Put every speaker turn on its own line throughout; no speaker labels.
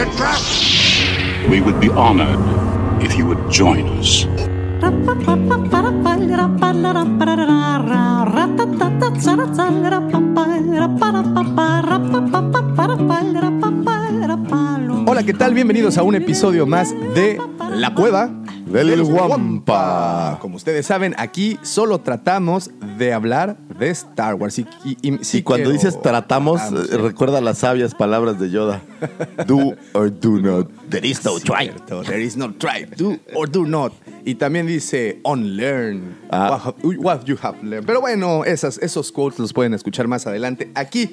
It's a trap!
We would be honored if you would join us.
Hola, ¿qué tal? Bienvenidos a un episodio más de La Cueva
Del Guampa.
Como ustedes saben, aquí solo tratamos de hablar de Star Wars. Y, y- y sí
Y cuando dices tratamos, recuerda las sabias palabras de Yoda. Do or do not. There is no try.
There is no try, do or do not. Y también dice unlearn.
Ah.
What, you have learned. Pero bueno, esas, esos quotes los pueden escuchar más adelante aquí.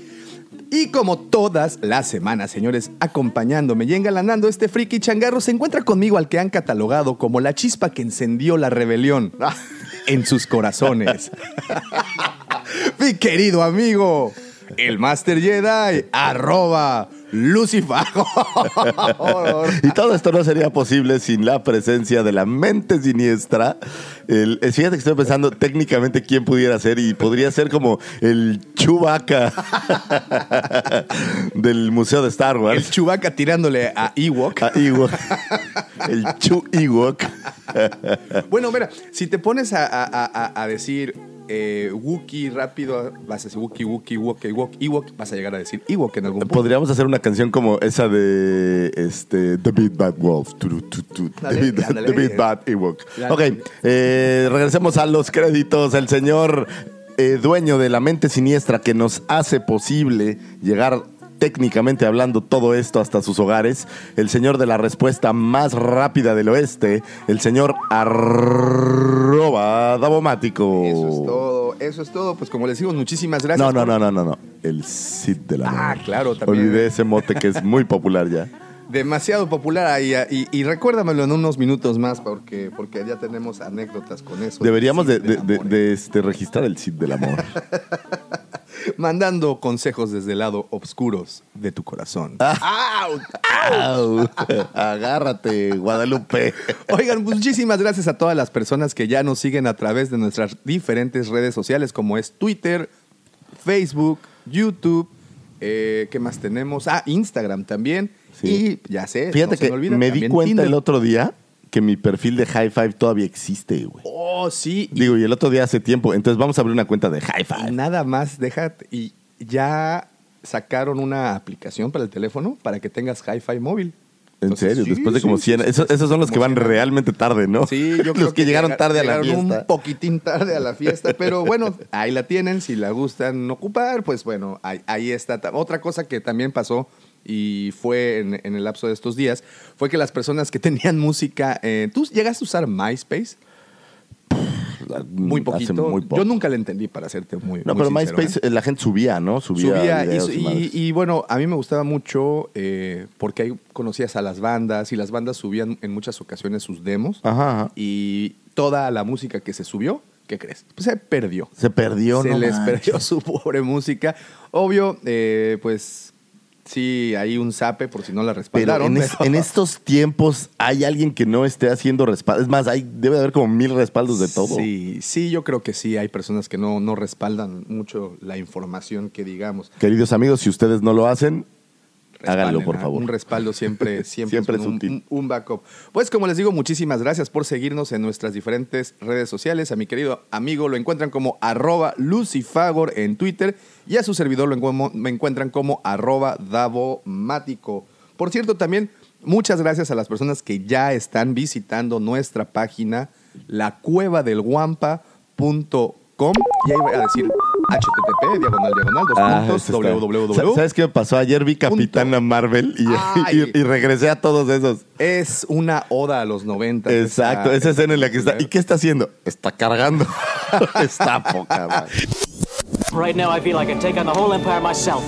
Y como todas las semanas, señores, acompañándome y engalanando este friki changarro, se encuentra conmigo al que han catalogado como la chispa que encendió la rebelión en sus corazones. Mi querido amigo, el Master Jedi, arroba Lucifer.
Y todo esto no sería posible sin la presencia de la mente siniestra. El, eh, fíjate que estoy pensando técnicamente quién pudiera ser y podría ser como el Chewbacca del Museo de Star
El
Wars.
Chewbacca tirándole a Ewok.
A Ewok. El Chu Ewok.
Bueno, mira, si te pones a, a- a- a decir eh, Wookiee rápido, vas a decir Wookiee, Wookiee, Wookiee, Ewok, Ewok, vas a llegar a decir Ewok en algún punto.
Podríamos hacer una canción como esa de este, The Big Bad Wolf. Turu, tu, tu, The, Big,
ándale.
The Big Bad Ewok. Ok, eh, regresemos a los créditos. El señor eh, dueño de la mente siniestra que nos hace posible llegar técnicamente hablando todo esto hasta sus hogares, el señor de la respuesta más rápida del oeste, el señor arroba Davomático.
Eso es todo, eso es todo. Pues como les digo, muchísimas gracias.
No, no,
por-
no, no, no, no. El Cid de la
Ah, claro, también.
Olvidé ese mote que es muy popular ya.
Demasiado popular ahí. Y, y recuérdamelo en unos minutos más porque, porque ya tenemos anécdotas con eso.
Deberíamos de, de, este, registrar el Cid del amor.
Mandando consejos desde el lado oscuros de tu corazón.
Ah. ¡Au! Agárrate, Guadalupe.
Oigan, muchísimas gracias a todas las personas que ya nos siguen a través de nuestras diferentes redes sociales, como es Twitter, Facebook, YouTube. eh, ¿Qué más tenemos? Ah, Instagram también.
Sí.
Y ya sé.
Fíjate
no se
que
olvida,
me di cuenta
Tinder.
el otro día que mi perfil de High Five todavía existe, güey.
Oh, sí.
Digo, y el otro día hace tiempo. Entonces vamos a abrir una cuenta de High
y
Five.
nada más, déjate. Y ya sacaron una aplicación para el teléfono para que tengas Hi-Fi móvil.
En
Entonces,
serio,
sí,
después de como
sí,
100.
sí,
esos, son los que van
como 100.
realmente creo ¿no?
Sí, yo creo
los que, llegaron
llega-
tarde a la fiesta.
Un poquitín tarde a la fiesta, pero bueno, ahí la tienen. Si la gustan ocupar, pues bueno, ahí, ahí está. Otra cosa que también pasó y fue en, en el lapso de estos días fue que las personas que tenían música. eh, ¿Tú llegaste a usar MySpace? Muy poquito.
muy.
Yo nunca le entendí, para hacerte muy.
No,
muy
pero
sincero,
MySpace
¿eh?
eh, la gente subía, ¿no? Subía,
Subía y,
videos
y- y, bueno, a mí me gustaba mucho eh, porque ahí conocías a las bandas y las bandas subían en muchas ocasiones sus demos
Ajá, ajá.
y toda la música que se subió, ¿qué crees? Pues se perdió.
Se perdió,
se
no
les
manches.
perdió su pobre música. Obvio, eh, pues sí, hay un zape por si no la
Pero
respaldaron.
en, es-
pero-
en estos tiempos hay alguien que no esté haciendo respaldo. Es más, hay, debe de haber como mil respaldos de todo.
Sí, sí, yo creo que sí, hay personas que no, no respaldan mucho la información que digamos.
Queridos amigos, si ustedes no lo hacen, háganlo, por
¿ah?
favor.
Un respaldo siempre, siempre,
Siempre
es
es
un,
útil.
un- un backup. Pues como les digo, muchísimas gracias por seguirnos en nuestras diferentes redes sociales. A mi querido amigo lo encuentran como arroba lucifagor en Twitter y a su servidor lo encuentro- me encuentran como arroba davomático. Por cierto, también muchas gracias a las personas que ya están visitando nuestra página, lacuevadelguampa.com y ahí voy a decir http diagonal diagonal dos
Ah,
puntos
está.
www.
¿Sabes qué me pasó? Ayer vi Capitana Marvel y, y- y regresé a todos esos.
Es una oda a los 90.
Exacto,
Esa-
esa escena en la que está. ¿Y qué está haciendo? Está cargando. está poca madre.
Right now, I feel I can take on the whole empire myself.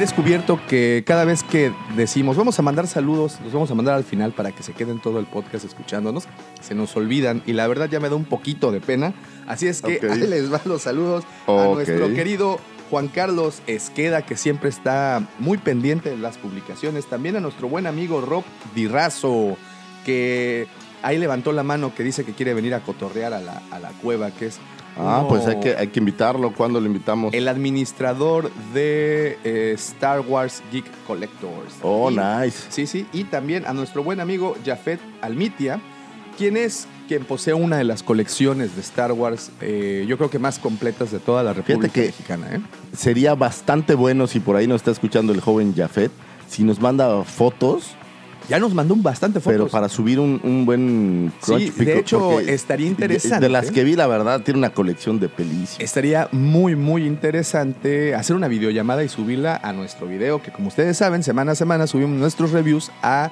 Descubierto que cada vez que decimos vamos a mandar saludos, los vamos a mandar al final para que se queden todo el podcast escuchándonos, se nos olvidan y la verdad ya me da un poquito de pena. Así es que ahí les van los saludos a nuestro querido Juan Carlos Esqueda, que siempre está muy pendiente de las publicaciones. También a nuestro buen amigo Rob Dirrazo, que ahí levantó la mano, que dice que quiere venir a cotorrear a la, a la cueva, que es
Ah, pues hay que, hay que invitarlo. ¿Cuándo lo invitamos?
el administrador de eh, Star Wars Geek Collectors.
Oh,
Y-
nice.
Sí, sí, y también a nuestro buen amigo Jafet Almitia, quien es quien posee una de las colecciones de Star Wars, eh, yo creo que más completas de toda la República
que-
Mexicana. ¿eh?
Sería bastante bueno si por ahí nos está escuchando el joven Jafet, si nos manda fotos,
Ya nos mandó un bastante fotos.
pero para subir un, un buen crunch
Sí, de hecho, estaría interesante.
De, las que vi, la verdad, tiene una colección de películas.
Estaría muy, muy interesante hacer una videollamada y subirla a nuestro video, que como ustedes saben, semana a semana subimos nuestros reviews a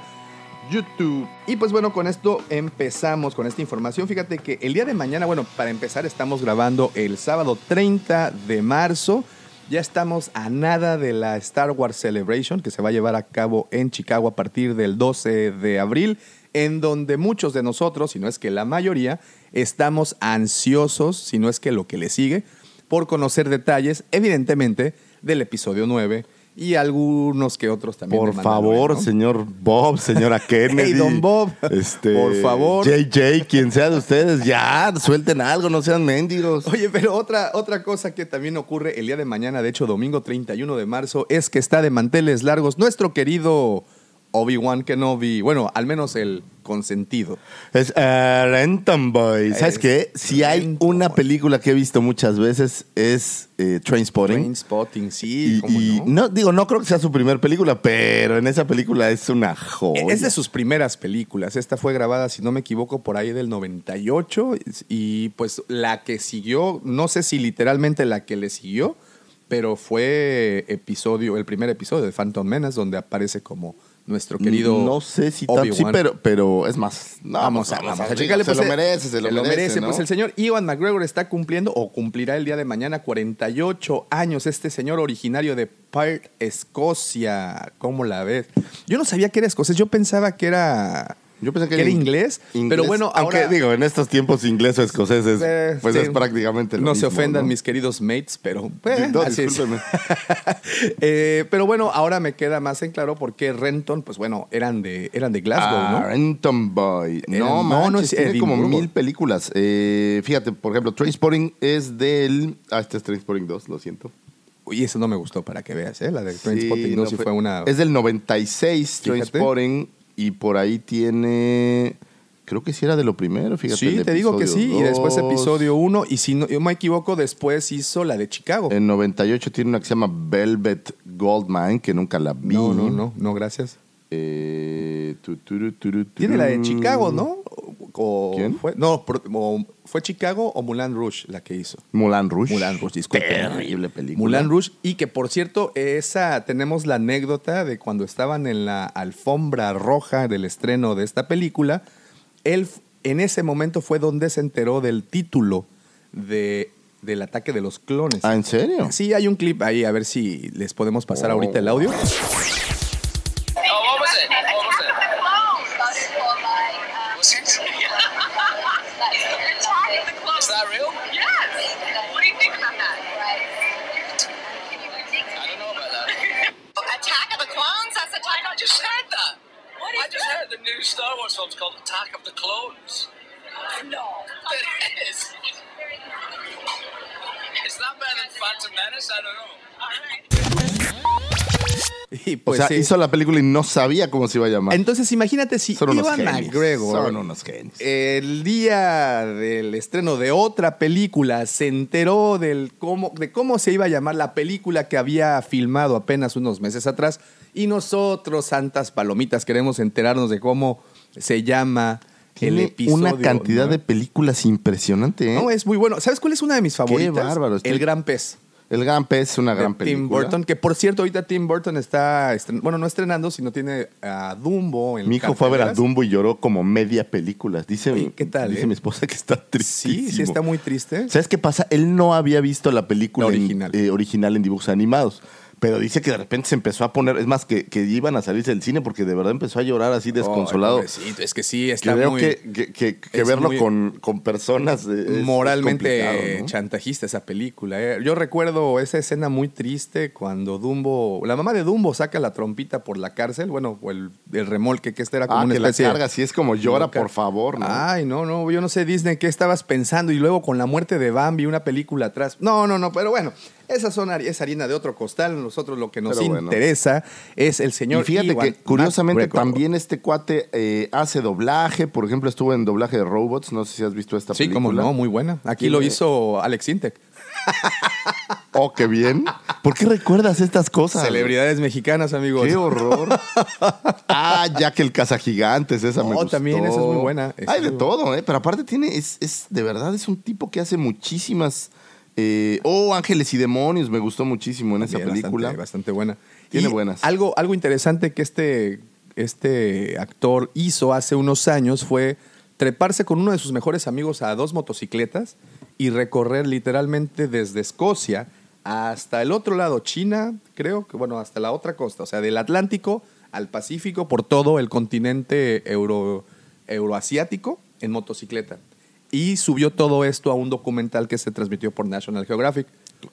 YouTube. Y pues bueno, con esto empezamos con esta información. Fíjate que el día de mañana, bueno, para empezar estamos grabando el sábado 30 de marzo. Ya estamos a nada de la Star Wars Celebration que se va a llevar a cabo en Chicago a partir del 12 de abril, en donde muchos de nosotros, si no es que la mayoría, estamos ansiosos, si no es que lo que le sigue, por conocer detalles, evidentemente, del episodio 9 y algunos que otros también.
Por favor, señor Bob, señora Kennedy.
Hey, don Bob.
Este,
Por favor.
JJ, quien sea de ustedes, ya, suelten algo, no sean mendigos.
Oye, pero otra, otra cosa que también ocurre el día de mañana, de hecho domingo 31 de marzo, es que está de manteles largos nuestro querido Obi-Wan Kenobi, bueno, al menos el consentido.
Es uh, Renton Boy. ¿Sabes
Es
qué? Si hay
Renton
una
Boy.
película que he visto muchas veces es eh, Trainspotting.
Trainspotting, sí,
Y,
cómo
y
no.
no, digo, no creo que sea su primer película, pero en esa película es una joya.
Es de sus primeras películas. Esta fue grabada, si no me equivoco, por ahí del 98. Y pues la que siguió, no sé si literalmente la que le siguió, pero fue episodio, el primer episodio de Phantom Menace, donde aparece como nuestro querido.
No sé si tanto, sí, pero, pero es más. no,
Vamos a, vamos a checarle.
Se
pues,
lo
eh,
merece, se lo merece. ¿no?
Pues el señor Iwan McGregor está cumpliendo o cumplirá el día de mañana 48 años. Este señor originario de Perth, Escocia. ¿Cómo la ves? Yo no sabía que era escocés. Yo pensaba que era.
Yo pensé que,
que era inglés, pero bueno,
aunque
ahora-
digo, en estos tiempos inglés o escocés es,
Eh,
pues
sí.
es prácticamente lo
No se ofendan
¿no?
mis queridos mates, pero. eh,
No,
así es. Eh, pero bueno, ahora me queda más en claro por qué Renton, pues bueno, eran de, eran de Glasgow,
Ah,
¿no?
Renton Boy.
Era-
No,
no, no
manches,
es
tiene como mil películas. Eh, fíjate, por ejemplo, Trainspotting es del... Ah, este es Trainspotting 2, lo siento.
Uy, eso no me gustó para que veas, ¿eh? La de
Sí,
Trainspotting 2
no
sí
fue-
fue una.
Es del 96,
Fíjate.
Trainspotting, y por ahí tiene... Creo que sí era de lo primero, fíjate.
Sí, te digo que sí. Y después episodio 1. Y si no yo me equivoco, después hizo la de Chicago.
En 98 tiene una que se llama Velvet Goldmine, que nunca la vi.
no, no, no, no, gracias.
Eh, tu,
Tiene la de. Chicago, ¿no? O-
¿Quién?
Fue, no, pro- o- ¿fue Chicago o Moulin Rouge la que hizo?
Moulin Rouge.
Moulin Rouge, disculpe.
Terrible película.
Moulin Rouge. Y que por cierto, esa tenemos la anécdota de cuando estaban en la alfombra roja del estreno de esta película. Él en ese momento fue donde se enteró del título de, del ataque de los clones.
Ah, ¿en serio?
Sí, hay un clip ahí, a ver si les podemos pasar
Oh.
ahorita el audio.
Attack of the Clones. No.
It is. Is that better than Phantom Menace? I don't know.
Y
O
pues
sea,
sí.
hizo la película y no sabía cómo se iba a llamar.
Entonces imagínate si
Son genios.
McGregor
Son unos genios.
el día del estreno de otra película se enteró del cómo, de cómo se iba a llamar la película que había filmado apenas unos meses atrás y nosotros, santas palomitas, queremos enterarnos de cómo se llama el
Tiene
episodio.
una cantidad
¿no?
de películas impresionante, ¿eh?
No, es muy bueno. ¿Sabes cuál es una de mis favoritas?
bárbaro, estoy-
El Gran Pez.
El Gran Pez es una gran película.
Tim Burton, que por cierto, ahorita Tim Burton está, estren- bueno, no estrenando, sino tiene a Dumbo en
Mi hijo fue a ver a. Dumbo y lloró como media película. Dice,
Oye, ¿qué tal,
dice
eh?
mi esposa que está tristísimo.
Sí, sí está muy triste.
¿Sabes qué pasa? Él no había visto la película
La
en-
original.
eh, original en dibujos animados. Pero dice que de repente se empezó a poner, es más, que, que iban a salirse del cine porque de verdad empezó a llorar así desconsolado.
Pobrecito, es que sí, está
Creo
muy...
que, que, que- que
es
verlo
muy-
con, con personas es-
moralmente chantajista esa película. eh. Yo recuerdo esa escena muy triste cuando Dumbo, la mamá de Dumbo saca la trompita por la cárcel, bueno, o el, el remolque que este era como
Ah,
una
que la
especie
carga, sí es como llora, por favor, ¿no?
Ay, no, no, yo no sé Disney qué estabas pensando y luego con la muerte de Bambi una película atrás. No, no, no, pero bueno, esas son es harina de otro costal. Nosotros lo que nos
bueno.
interesa es el señor
y fíjate
Iwan
que curiosamente también este cuate eh, hace doblaje, por ejemplo, estuvo en doblaje de Robots, no sé si has visto esta
Sí,
película.
como no, muy buena. Aquí lo hizo Alex Intec.
Oh, qué bien. ¿Por qué recuerdas estas cosas?
Celebridades mexicanas, amigos.
Qué horror. ah, Jack el cazagigantes, esa me
Oh,
gustó.
también, esa es muy buena. Esa
Hay de todo, ¿eh? Pero aparte tiene, es, es de verdad, es un tipo que hace muchísimas... eh, oh, Ángeles y Demonios, me gustó muchísimo en esa
Bien,
película.
Bastante, bastante buena.
Tiene
Y
buenas.
Algo, algo interesante que este, este actor hizo hace unos años fue treparse con uno de sus mejores amigos a dos motocicletas y recorrer literalmente desde Escocia hasta el otro lado, China, creo que, bueno, hasta la otra costa, o sea, del Atlántico al Pacífico, por todo el continente euro, euroasiático en motocicleta. Y subió todo esto a un documental que se transmitió por National Geographic.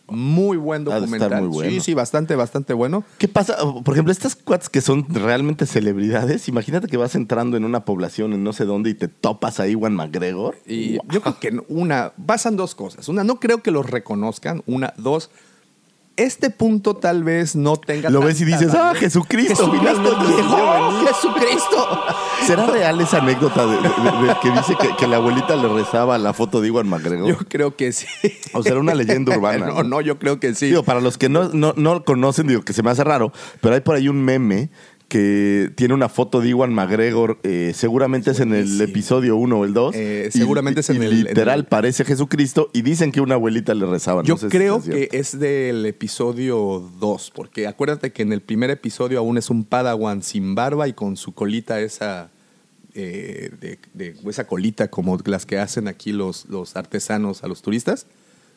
Muy buen documental.
muy bueno.
Sí, sí, bastante, bastante bueno.
¿Qué pasa? Por ejemplo, estas cuates que son realmente celebridades, imagínate que vas entrando en una población en no sé dónde y te topas a Iwan McGregor.
Y
Wow.
yo creo que una, pasan dos cosas. Una, no creo que los reconozcan. Una, dos, este punto tal vez no tenga.
Lo ves y dices, ¡ah,
validez".
Jesucristo!
llegó,
llegó".
¡Jesucristo!
¿Será real esa anécdota de, de- de- de que dice que, que la abuelita le rezaba la foto de Iwan McGregor?
Yo creo que sí.
O será una leyenda urbana.
no, no, yo creo que sí.
Digo, para los que no, no, no conocen, digo que se me hace raro, pero hay por ahí un meme que tiene una foto de Iwan McGregor, eh, seguramente es en el episodio 1 o el 2.
Eh, seguramente es en
y
el-
Literal,
en el-
parece Jesucristo y dicen que una abuelita le rezaba. No
Yo
sé si
creo que es del episodio 2, porque acuérdate que en el primer episodio aún es un padawan sin barba y con su colita esa, eh, de, de- esa colita como las que hacen aquí los, los artesanos a los turistas.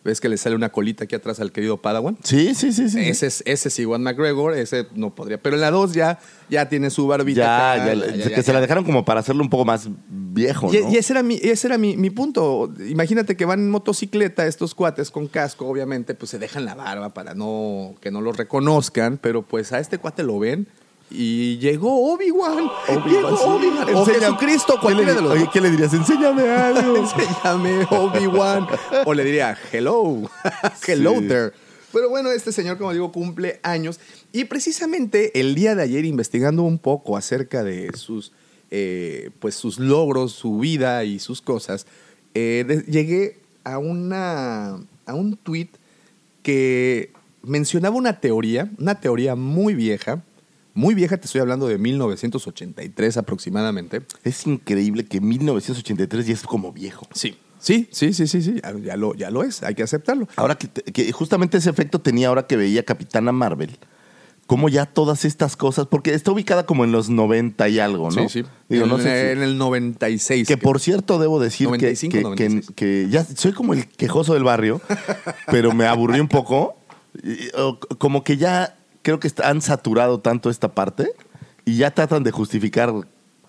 ¿Ves que le sale una colita aquí atrás al querido padawan?
Sí, sí, sí. sí.
Ese es, ese es Iwan McGregor, ese no podría. Pero en la 2 ya, ya tiene su barbita.
ya,
acá,
ya, que se la dejaron como para hacerlo un poco más viejo,
y,
¿no?
y ese era, mi, ese era mi, mi punto. Imagínate que van en motocicleta estos cuates con casco, obviamente, pues se dejan la barba para no que no lo reconozcan, pero pues a este cuate lo ven y llegó Obi-Wan. Llegó
sí.
Obi-Wan. O Jesucristo,
¿Qué
cualquiera
le,
de los
oye. ¿qué le dirías? Enséñame algo.
Enséñame Obi-Wan. O le diría, hello, hello
Sí.
there. Pero bueno, este señor, como digo, cumple años. Y precisamente el día de ayer, investigando un poco acerca de sus, eh, pues sus logros, su vida y sus cosas, eh, llegué a, una, a un tweet que mencionaba una teoría, una teoría muy vieja. Muy vieja, te estoy hablando de 1983 aproximadamente.
Es increíble que 1983 ya es como viejo.
Sí. Sí, sí, sí, sí, sí. Ya, ya lo, ya lo es, hay que aceptarlo.
Ahora que, te- que justamente ese efecto tenía ahora que veía Capitana Marvel, como ya todas estas cosas, porque está ubicada como en los 90 y algo, ¿no?
Sí, sí.
Digo,
en,
no sé si-
en el 96.
que por cierto debo decir que-
95,
que,
96.
que- que ya soy como el quejoso del barrio, pero me aburrí un poco. Como que ya creo que han saturado tanto esta parte y ya tratan de justificar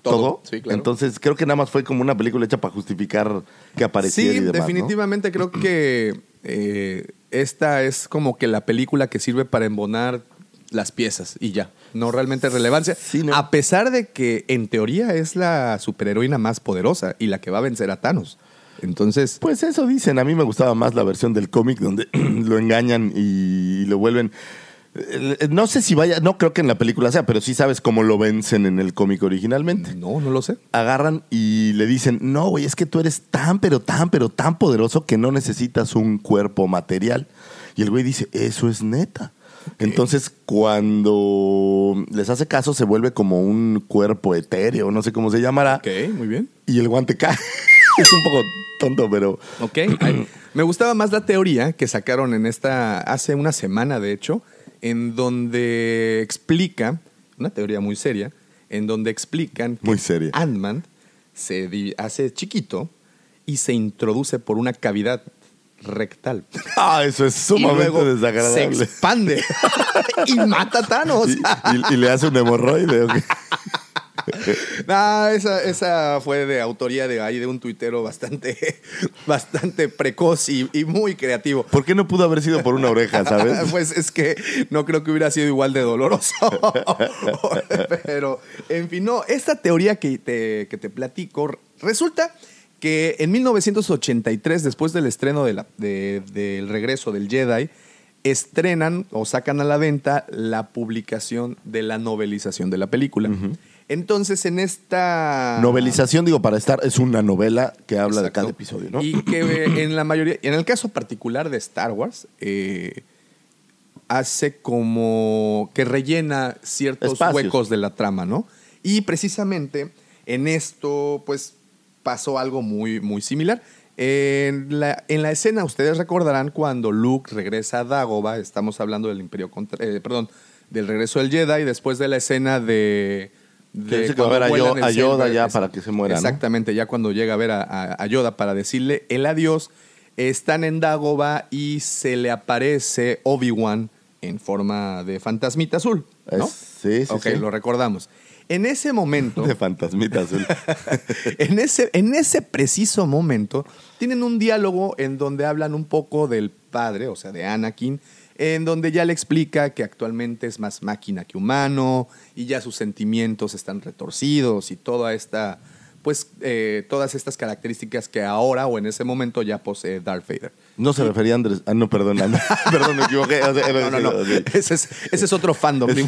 todo.
Sí, claro.
Entonces creo que nada más fue como una película hecha para justificar que apareciera
Sí,
y demás, ¿no?
definitivamente creo que eh, esta es como que la película que sirve para embonar las piezas y ya. No realmente relevancia.
Sí, ¿no?
A pesar de que en teoría es la superheroína más poderosa y la que va a vencer a Thanos. Entonces,
Pues eso dicen. A mí me gustaba más la versión del cómic donde lo engañan y lo vuelven. Eh, No sé si vaya, no creo que en la película sea, pero sí sabes cómo lo vencen en el cómic originalmente.
no, no lo sé.
Agarran y le dicen, no, güey, es que tú eres tan, pero tan, pero tan poderoso que no necesitas un cuerpo material. Y el güey dice, eso es neta. Entonces, cuando les hace caso, se vuelve como un cuerpo etéreo, no sé cómo se llamará,
Ok, muy bien.
y el guante cae. es un poco tonto, pero
Ok. Ay, Me gustaba más la teoría que sacaron en esta, hace una semana de hecho, en donde explica, una teoría muy seria, en donde explican que
Muy.
Ant-Man se hace chiquito y se introduce por una cavidad rectal.
Ah, eso es
y
sumamente
se
desagradable.
expande y mata a Thanos.
Y, y- y le hace un hemorroide. ¿O qué?
Ah, esa, esa fue de autoría de ahí de un tuitero bastante, bastante precoz y, y muy creativo.
¿Por qué no pudo haber sido por una oreja, sabes?
Pues es que no creo que hubiera sido igual de doloroso. Pero, en fin, no, esta teoría que te, que te platico, resulta que en 1983, después del estreno de la- de- del regreso del Jedi, estrenan o sacan a la venta la publicación de la novelización de la película. Entonces, en esta...
Novelización, digo, para estar, es una novela que habla de cada episodio, ¿no?
Y que eh, en la mayoría, en el caso particular de Star Wars, eh, hace como que rellena ciertos
Espacios.
huecos de la trama, ¿no? Y precisamente en esto, pues, pasó algo muy, muy similar. En la, en la escena, ustedes recordarán cuando Luke regresa a Dagobah, estamos hablando del Imperio contra, eh, perdón, del regreso del Jedi, después de la escena de...
Dice que va a ver a Yo- Yoda ya
es-
para que se muera, ¿no?
Exactamente, ya cuando llega a ver a, a- Yoda para decirle el adiós, están en Dagobah y se le aparece Obi-Wan en forma de fantasmita azul, ¿no?
Es- sí, sí,
Ok,
sí.
lo recordamos. En ese momento,
De fantasmita azul.
en ese, en ese preciso momento, tienen un diálogo en donde hablan un poco del padre, o sea, de Anakin, en donde ya le explica que actualmente es más máquina que humano y ya sus sentimientos están retorcidos y toda esta, pues, eh, todas estas características que ahora o en ese momento ya posee Darth Vader.
No se refería a Andrés. Ah, no, perdón. Perdón, me equivoqué. O sea, era-
No, no, no. Ese es, ese es otro fandom.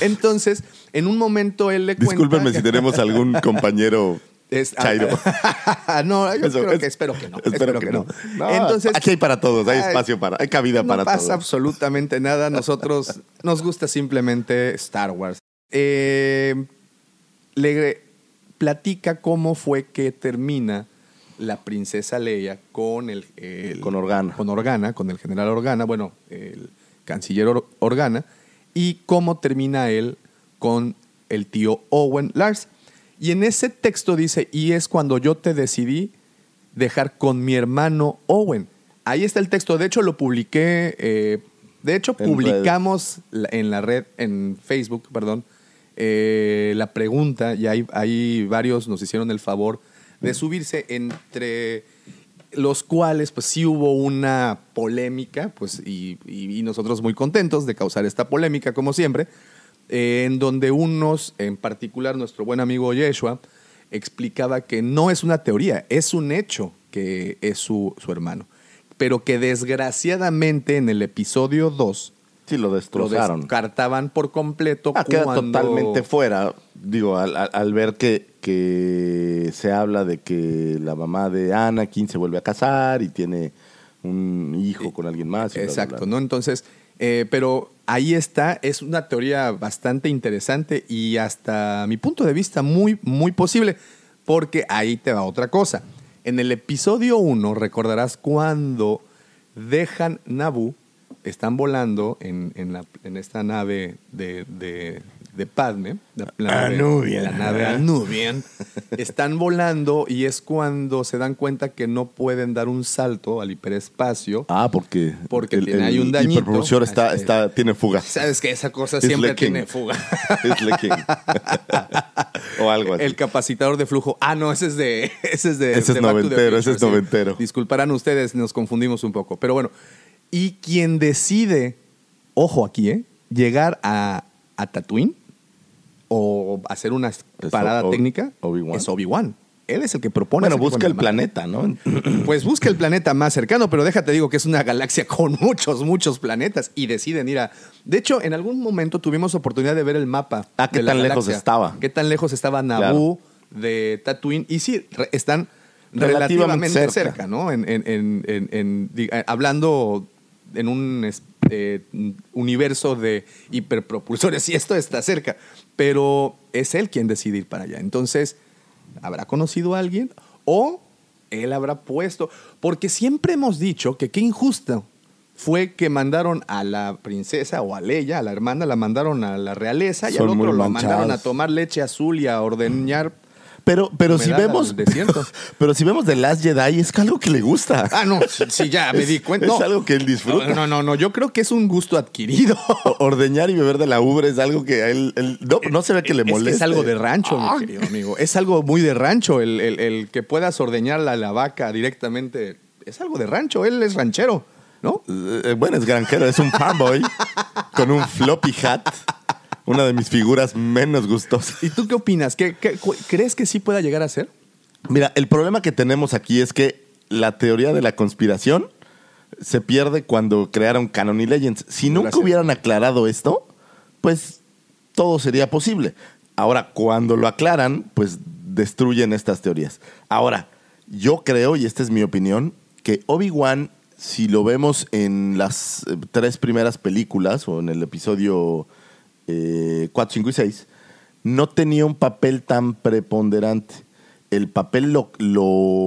Entonces, en un momento él le cuenta...
Discúlpenme
que-
si tenemos algún compañero
Es-
chairo.
no, yo
Eso,
creo
es-
que espero que no.
Espero, que, no. No,
Entonces,
aquí hay para todos, hay
ay,
espacio para, hay cabida
no
para
pasa
todos.
absolutamente nada. Nosotros nos gusta simplemente Star Wars. Eh, le platica cómo fue que termina la princesa Leia con el, el-
Con Organa.
con Organa, con el general Organa, bueno, el canciller Or- Organa, y cómo termina él con el tío Owen Lars. Y en ese texto dice, y es cuando yo te decidí dejar con mi hermano Owen. Ahí está el texto, de hecho lo publiqué, eh, de hecho
En
publicamos en la red, en Facebook, perdón, eh, la pregunta, y hay, hay varios nos hicieron el favor de subirse entre los cuales pues sí hubo una polémica, pues y, y- y nosotros muy contentos de causar esta polémica como siempre, eh, en donde unos, en particular nuestro buen amigo Yeshua, explicaba que no es una teoría, es un hecho que es su, su hermano, pero que desgraciadamente en el episodio 2
Sí, lo
lo
destrozaron.
descartaban por completo.
Ah, queda totalmente fuera. Digo, al, al- al ver que, que se habla de que la mamá de Anakin se vuelve a casar y tiene un hijo con alguien más. y bla, bla,
Exacto,
bla.
¿no? Entonces, eh, pero ahí está, es una teoría bastante interesante y hasta mi punto de vista muy, muy posible, porque ahí te va otra cosa. En el episodio 1, recordarás cuando dejan Naboo, están volando en, en esta nave de, de Padme, la, la nave-
Anubian.
la nave Anubian, están volando y es cuando se dan cuenta que no pueden dar un salto al hiperespacio.
Ah, porque,
Porque tiene ahí un dañito.
hiperpropulsor está, está, tiene fuga.
Sabes que esa cosa
It's
siempre
leaking.
tiene fuga.
O algo así.
El capacitador de flujo. Ah, no, ese es de. Ese es de.
Ese es
de
noventero, ese es noventero.
Disculparán ustedes, nos confundimos un poco. Pero bueno. Y quien decide, ojo aquí, ¿eh? Llegar a, a Tatooine o hacer una parada
O-
técnica
Obi-Wan.
es Obi-Wan. Él es el que propone.
bueno, busca el planeta, ¿no?
Pues busca el planeta más cercano, pero déjate digo que es una galaxia con muchos, muchos planetas y deciden ir a... De hecho, en algún momento tuvimos oportunidad de ver el mapa.
Ah, ¿qué
de la
tan lejos estaba?
¿Qué tan lejos estaba Naboo de Tatooine? Y sí, están
Relativamente
relativamente cerca,
cerca.
¿no? En, en- en- en- en- di- eh, hablando en un eh, universo de hiperpropulsores y esto está cerca, pero es él quien decide ir para allá. Entonces, ¿habrá conocido a alguien? O él habrá puesto, porque siempre hemos dicho que qué injusto fue que mandaron a la princesa o a Leia, a la hermana, la mandaron a la realeza y al otro lo mandaron a tomar leche azul y a ordeñar
Pero, pero si vemos. Pero si vemos The Last Jedi, es algo que le gusta.
Ah, no, sí, ya me di cuenta.
Es
No.
algo que él disfruta.
No, no, no, no, yo creo que es un gusto adquirido.
Ordeñar y beber de la ubre es algo que a él. él- no, no se ve que le
Es que
moleste.
Es, algo de rancho, mi querido amigo. Es algo muy de rancho. El, el- el que puedas ordeñar la, la vaca directamente. Es algo de rancho. Él es ranchero, ¿no?
Eh, bueno, es granjero, es un fanboy con un floppy hat. Una de mis figuras menos gustosas.
¿Y tú qué opinas? ¿Qué, crees que sí pueda llegar a ser?
Mira, el problema que tenemos aquí es que la teoría de la conspiración se pierde cuando crearon Canon y Legends. Si nunca
Gracias.
hubieran aclarado esto, pues todo sería posible. Ahora, cuando lo aclaran, pues destruyen estas teorías. Ahora, yo creo, y esta es mi opinión, que Obi-Wan, si lo vemos en las eh, tres primeras películas o en el episodio eh, 4, 5 y 6, no tenía un papel tan preponderante. El papel lo, lo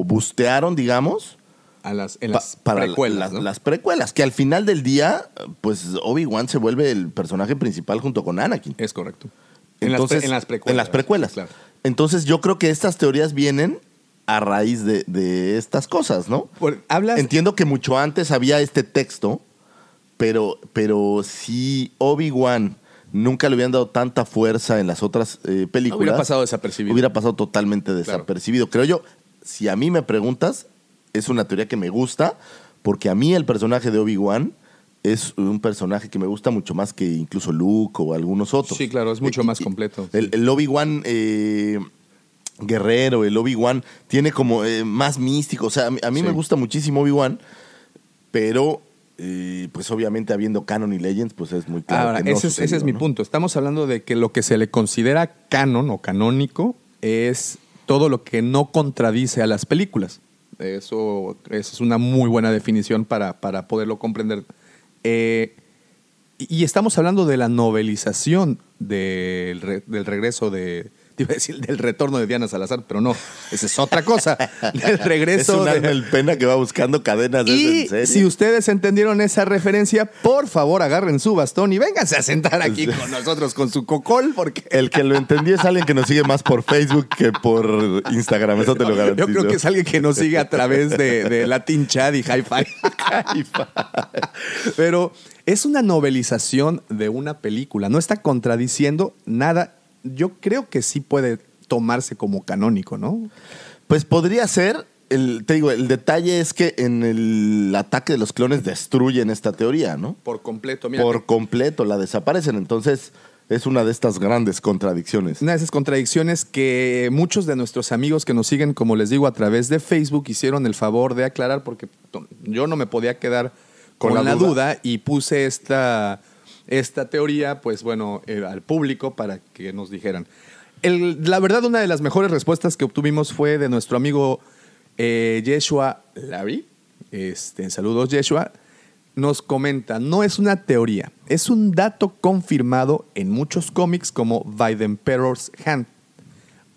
bustearon, digamos,
A las, en
pa-
las
para
precuelas,
las,
¿no?
las precuelas, que al final del día, pues Obi-Wan se vuelve el personaje principal junto con Anakin.
Es correcto. En, las,
Entonces,
pre- en las precuelas.
En las precuelas.
Claro.
Entonces yo creo que estas teorías vienen a raíz de, de estas cosas, ¿no?
Por- hablas.
Entiendo que mucho antes había este texto, pero, pero si Obi-Wan nunca le hubieran dado tanta fuerza en las otras eh, películas.
Hubiera pasado desapercibido.
Hubiera pasado totalmente desapercibido. Creo yo, si a mí me preguntas, es una teoría que me gusta, porque a mí el personaje de Obi-Wan es un personaje que me gusta mucho más que incluso Luke o algunos otros.
Sí, claro, es mucho
Eh,
más completo.
El, el Obi-Wan eh, guerrero, el Obi-Wan tiene como más místico. O sea, a mí, a mí
Sí.
me gusta muchísimo Obi-Wan, pero eh, pues obviamente habiendo Canon y Legends, pues es muy claro.
Ahora,
que no
ese, es, ese
sucedió,
es mi punto. Estamos hablando de que lo que se le considera canon o canónico es todo lo que no contradice a las películas. Eso, eso es una muy buena definición para, para poderlo comprender. Eh, y y estamos hablando de la novelización del, re- del regreso de. Te iba a decir del retorno de Diana Salazar, pero no, esa es otra cosa. Del
Es
regreso
un
de,
el pena que va buscando cadenas de
y
en serie.
si ustedes entendieron esa referencia, por favor agarren su bastón y vénganse a sentar aquí con nosotros con su cocol, porque
El que lo entendió es alguien que nos sigue más por Facebook que por Instagram, eso te lo garantizo.
yo creo que es alguien que nos sigue a través de, de Latin Chat y Hi-Fi. Pero es una novelización de una película, no está contradiciendo nada. Yo creo que sí puede tomarse como canónico, ¿no?
Pues podría ser. El, te digo, el detalle es que en el ataque de los clones destruyen esta teoría, ¿no?
Por completo, mira.
Por completo, la desaparecen. Entonces, es una de estas grandes contradicciones.
Una de esas contradicciones que muchos de nuestros amigos que nos siguen, como les digo, a través de Facebook, hicieron el favor de aclarar, porque yo no me podía quedar con,
Con la
la,
duda.
duda. y puse esta, esta teoría, pues bueno, eh, al público para que nos dijeran. La verdad, una de las mejores respuestas que obtuvimos fue de nuestro amigo eh, Yeshua Larry. Este, saludos, Yeshua. Nos comenta, no es una teoría, es un dato confirmado en muchos cómics como By the Emperor's Hand.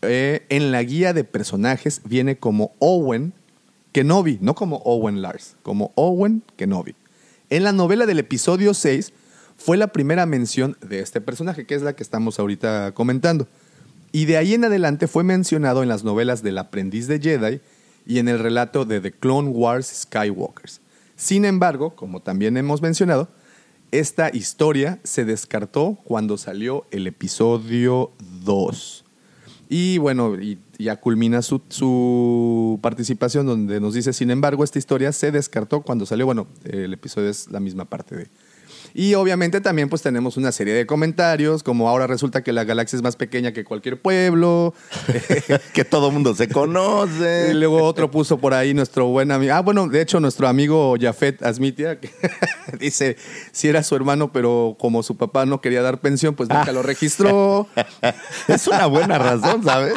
Eh, en la guía de personajes viene como Owen Kenobi, no como Owen Lars, como Owen Kenobi. En la novela del episodio 6 fue la primera mención de este personaje, que es la que estamos ahorita comentando. Y de ahí en adelante fue mencionado en las novelas del aprendiz de Jedi y en el relato de The Clone Wars Skywalkers. Sin embargo, como también hemos mencionado, esta historia se descartó cuando salió el episodio 2. Y bueno, y ya culmina su, su participación donde nos dice, sin embargo, esta historia se descartó cuando salió, bueno, el episodio es la misma parte de... Y obviamente también pues tenemos una serie de comentarios, como ahora resulta que la galaxia es más pequeña que cualquier pueblo.
que todo mundo se
Y
conoce.
luego otro puso por ahí nuestro buen amigo. Ah, bueno, de hecho, nuestro amigo Jafet Asmitia que dice: si era su hermano, pero como su papá no quería dar pensión, pues nunca lo registró.
Es una buena razón, ¿sabes?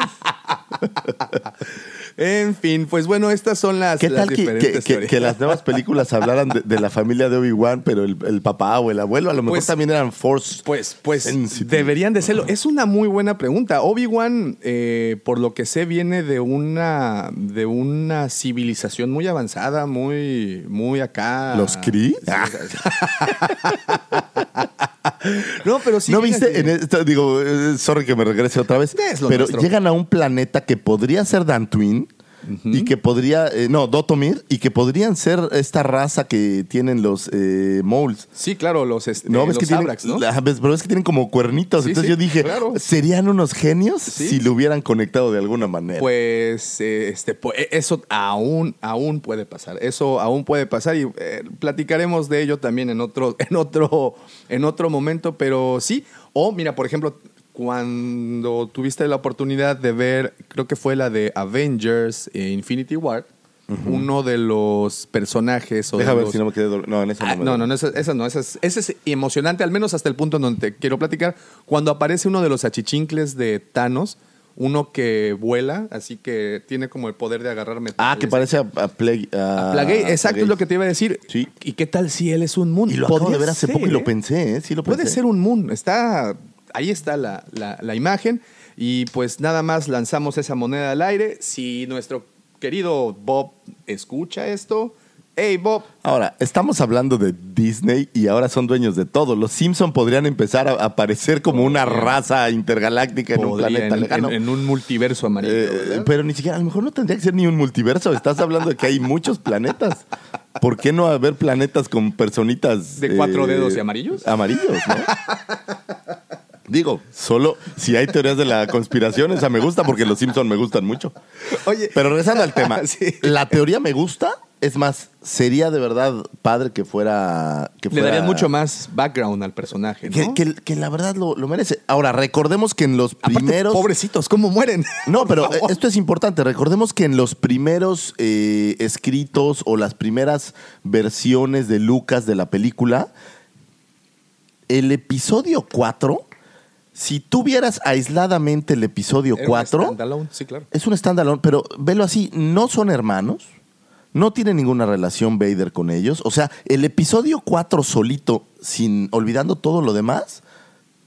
En fin, pues bueno, estas son las,
¿Qué
las
tal que,
diferentes
que- que- las nuevas películas hablaran de, de la familia de Obi-Wan, pero el, el papá o el abuelo a lo mejor
Pues-
también eran Force?
Pues, pues
Sensitive.
deberían de serlo. Es una muy buena pregunta. Obi-Wan, eh, por lo que sé, viene de una, de una civilización muy avanzada, muy, muy acá.
¿Los Kree?
No, pero sí.
¿No viste? En esto, digo, eh, sorry que me regrese otra vez. Pero
nuestro.
llegan a un planeta que podría ser Dantooine y que podría. eh, no, Dotomir y que podrían ser esta raza que tienen los eh, moles.
Sí, claro, los, este,
No, ves
los
que tienen,
Abrax, ¿no?
Ves, pero es que tienen como cuernitos.
Sí,
Entonces
sí,
yo dije,
claro.
¿serían unos genios
Sí.
si lo hubieran conectado de alguna manera?
Pues eh, este, pu- eh, eso aún, aún puede pasar. Eso aún puede pasar y eh, platicaremos de ello también en otro, en otro, en otro momento. Pero sí. O mira, por ejemplo, cuando tuviste la oportunidad de ver, creo que fue la de Avengers eh, Infinity War, uno de los personajes o de
Deja ver
los-
si no me quedé doble- No, en esa
Ah,
no
no, no, esa, esa no, esa es, esa es emocionante, al menos hasta el punto en donde te quiero platicar. Cuando aparece uno de los achichincles de Thanos, uno que vuela, así que tiene como el poder de agarrar metales.
Ah, que parece a, a Plague. a-
A Plagueis, exacto, es lo que te iba a decir.
Sí.
¿Y qué tal si él es un Moon?
Y lo acabo de ver hace
ser,
poco y lo
¿eh?
pensé, ¿eh? Sí lo
Puede
pensé.
ser un Moon. Está, ahí está la, la- la imagen. Y pues nada más lanzamos esa moneda al aire. Si nuestro querido Bob escucha esto, hey Bob,
Ahora, estamos hablando de Disney y ahora son dueños de todo. Los Simpson podrían empezar a aparecer como una raza intergaláctica en un planeta
en,
lejano.
en- en un multiverso amarillo.
Eh, pero ni siquiera, a lo mejor no tendría que ser ni un multiverso. Estás hablando de que hay muchos planetas. ¿Por qué no haber planetas con personitas
¿De cuatro dedos y amarillos?
Amarillos, ¿no? Digo, solo si hay teorías de la conspiración, esa me gusta porque los Simpson me gustan mucho.
Oye,
Pero regresando al tema,
Sí.
la teoría me gusta. Es más, sería de verdad padre que fuera. Que
le darían mucho más background al personaje, ¿no?
Que, que- que la verdad lo, lo merece. Ahora, recordemos que en los
Aparte,
primeros.
pobrecitos, ¿cómo mueren?
No, pero esto es importante. Recordemos que en los primeros eh, escritos o las primeras versiones de Lucas de la película, el episodio 4, si tú vieras aisladamente el episodio
Era un
4,
standalone, sí, claro.
es un standalone, pero velo así, no son hermanos, no tiene ninguna relación Vader con ellos. O sea, el episodio 4 solito, sin olvidando todo lo demás,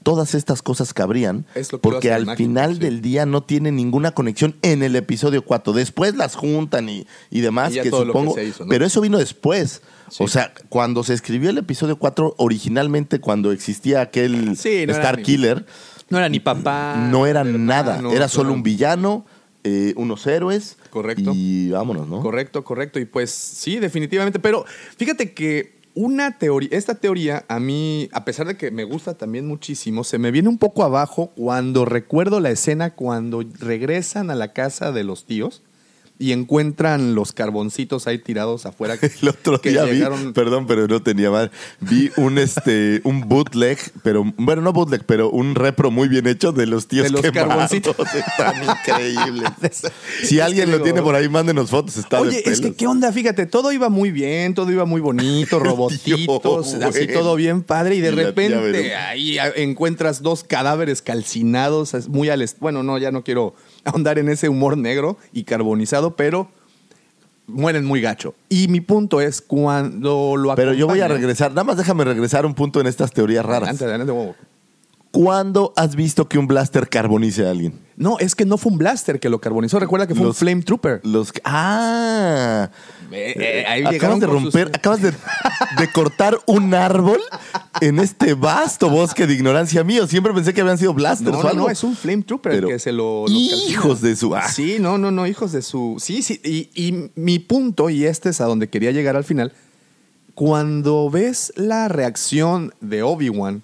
todas estas cosas cabrían,
Es lo que
porque al final
sí.
del día no tiene ninguna conexión en el episodio 4. Después las juntan y, y demás,
Y
que supongo,
se hizo, ¿no?
pero eso vino después.
Sí.
O sea, cuando se escribió el episodio 4, originalmente cuando existía aquel
Sí, no era
Star
ni-
Killer,
No era ni papá.
no era
hermano,
nada, era solo
no
un villano, eh, unos héroes.
Correcto.
Y vámonos, ¿no?
Correcto, correcto. Y pues sí, definitivamente. Pero fíjate que una teoría, esta teoría a mí, a pesar de que me gusta también muchísimo, se me viene un poco abajo cuando recuerdo la escena cuando regresan a la casa de los tíos y encuentran los carboncitos ahí tirados afuera.
El otro
que
día vi,
llegaron-
perdón, pero no tenía mal. Vi un este un bootleg, pero bueno, no bootleg, pero un repro muy bien hecho de los tíos
De los
quemados.
carboncitos.
Están increíbles. si alguien
que
lo tiene por ahí, mándenos fotos. Está de
Oye, es que qué onda, fíjate, todo iba muy bien, todo iba muy bonito, robotitos,
Dios,
así todo bien padre y de
Y
repente ahí encuentras dos cadáveres calcinados, muy al bueno, no, ya no quiero ahondar en ese humor negro y carbonizado, pero mueren muy gacho. Y mi punto es cuando lo
Pero yo voy a regresar. Nada más déjame regresar un punto en estas teorías raras.
Adelante, adelante, Bobo.
¿Cuándo has visto que un blaster carbonice a alguien?
No, es que no fue un blaster que lo carbonizó, recuerda que fue
Los-
un flame trooper.
Los ah,
Eh, eh, ahí
acabas de romper,
sus-
acabas de, de cortar un árbol en este vasto bosque de ignorancia mío. Siempre pensé que habían sido blasters
No,
o
no,
algo.
no, es un flame trooper el
Pero,
que se lo. lo
hijos de su- ah.
Sí, no, no, no, hijos de su. Sí, sí. Y, y mi punto, y este es a donde quería llegar al final. Cuando ves la reacción de Obi-Wan,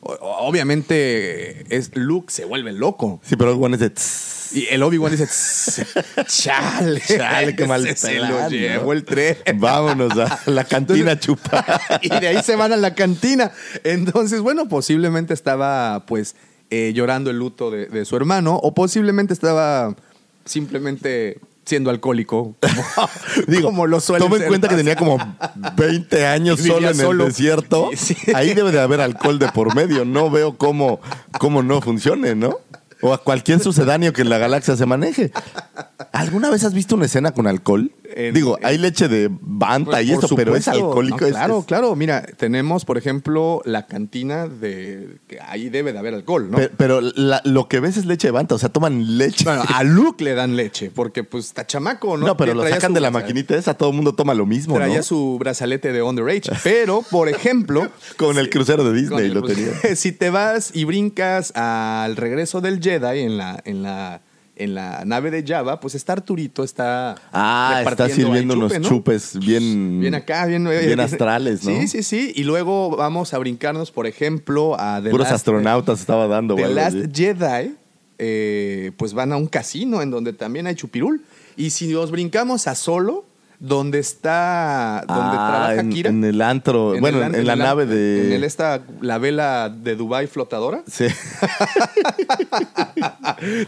o- obviamente es Luke se vuelve loco.
Sí, pero algo es de tss.
Y el Obi-Wan dice, "Tss, chale,
Chale, qué mal
se lo llevó el tren.
Vámonos a la cantina a chupar.
y de ahí se van a la cantina. Entonces, bueno, posiblemente estaba pues eh, llorando el luto de, de su hermano o posiblemente estaba simplemente siendo alcohólico. Como,
Digo,
como lo suele
toma en
ser.
cuenta que tenía como 20 años solo en
solo.
el desierto.
Sí, sí.
Ahí debe de haber alcohol de por medio. No veo cómo, cómo no funcione, ¿no? O a cualquier sucedáneo que en la galaxia se maneje. ¿Alguna vez has visto una escena con alcohol?
en-
Digo,
en-
hay leche de banta
Pues,
y eso, pero es alcohólico.
No,
es-
claro,
es-
claro. Mira, tenemos, por ejemplo, la cantina de. que ahí debe de haber alcohol, ¿no?
Pero, pero la- lo que ves es leche de banta, o sea, toman leche.
bueno, a Luke le dan leche, porque pues está chamaco, ¿no?
no, pero lo sacan de la maquinita esa, todo el mundo toma lo mismo,
Traía
¿no?
su brazalete de underage. Pero, por ejemplo.
Con el crucero de Disney lo tenía.
Si te vas y brincas al regreso del Jedi en la, en la, en la nave de Java, pues está Arturito, está.
Ah, está sirviendo unos
chupe, ¿no?
chupes bien...
Bien acá, bien,
Bien astrales, ¿no?
Sí, sí, sí. Y luego vamos a brincarnos, por ejemplo, a The
Puros
Last-
astronautas estaba dando.
The Last. Jedi, eh, pues van a un casino en donde también hay chupirul. Y si nos brincamos a Solo, donde está, donde
Ah,
trabaja
en,
Kira.
en el antro,
en
bueno,
el
en, la
el
nave de...
En el esta, la vela de Dubai flotadora.
Sí.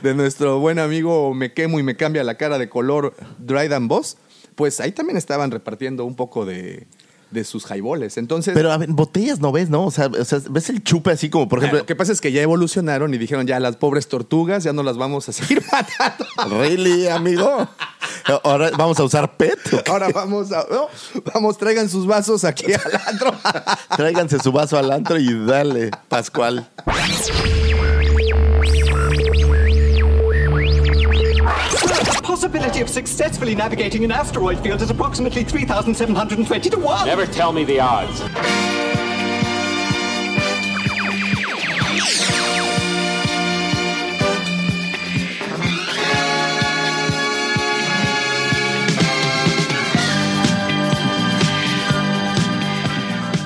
de nuestro buen amigo Me Quemo y Me Cambia la Cara de color Dryden Boss. Pues ahí también estaban repartiendo un poco de, de sus jaiboles. Entonces,
Pero a ver, botellas no ves, ¿no? O sea, o sea, ves el chupe así como, por ejemplo,
lo que pasa es que ya evolucionaron y dijeron, ya las pobres tortugas ya no las vamos a seguir matando.
¿really, amigo? Ahora vamos a usar PET.
Ahora vamos a... no, vamos, traigan sus vasos aquí al antro.
Tráiganse su vaso al antro y dale, Pascual.
The possibility of successfully navigating an asteroid field is approximately 3,720 to 1.
Never tell me the odds.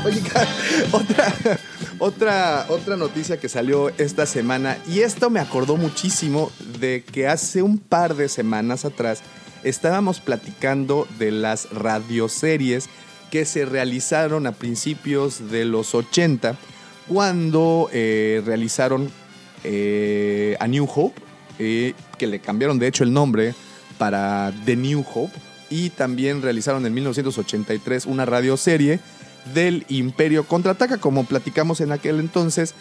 Otra, otra, otra noticia que salió esta semana, y esto me acordó muchísimo de que hace un par de semanas atrás estábamos platicando de las radioseries que se realizaron a principios de los 80, cuando eh, realizaron eh, A New Hope, eh, que le cambiaron de hecho el nombre para The New Hope, y también realizaron en 1983 una radioserie del Imperio Contraataca, como platicamos en aquel entonces.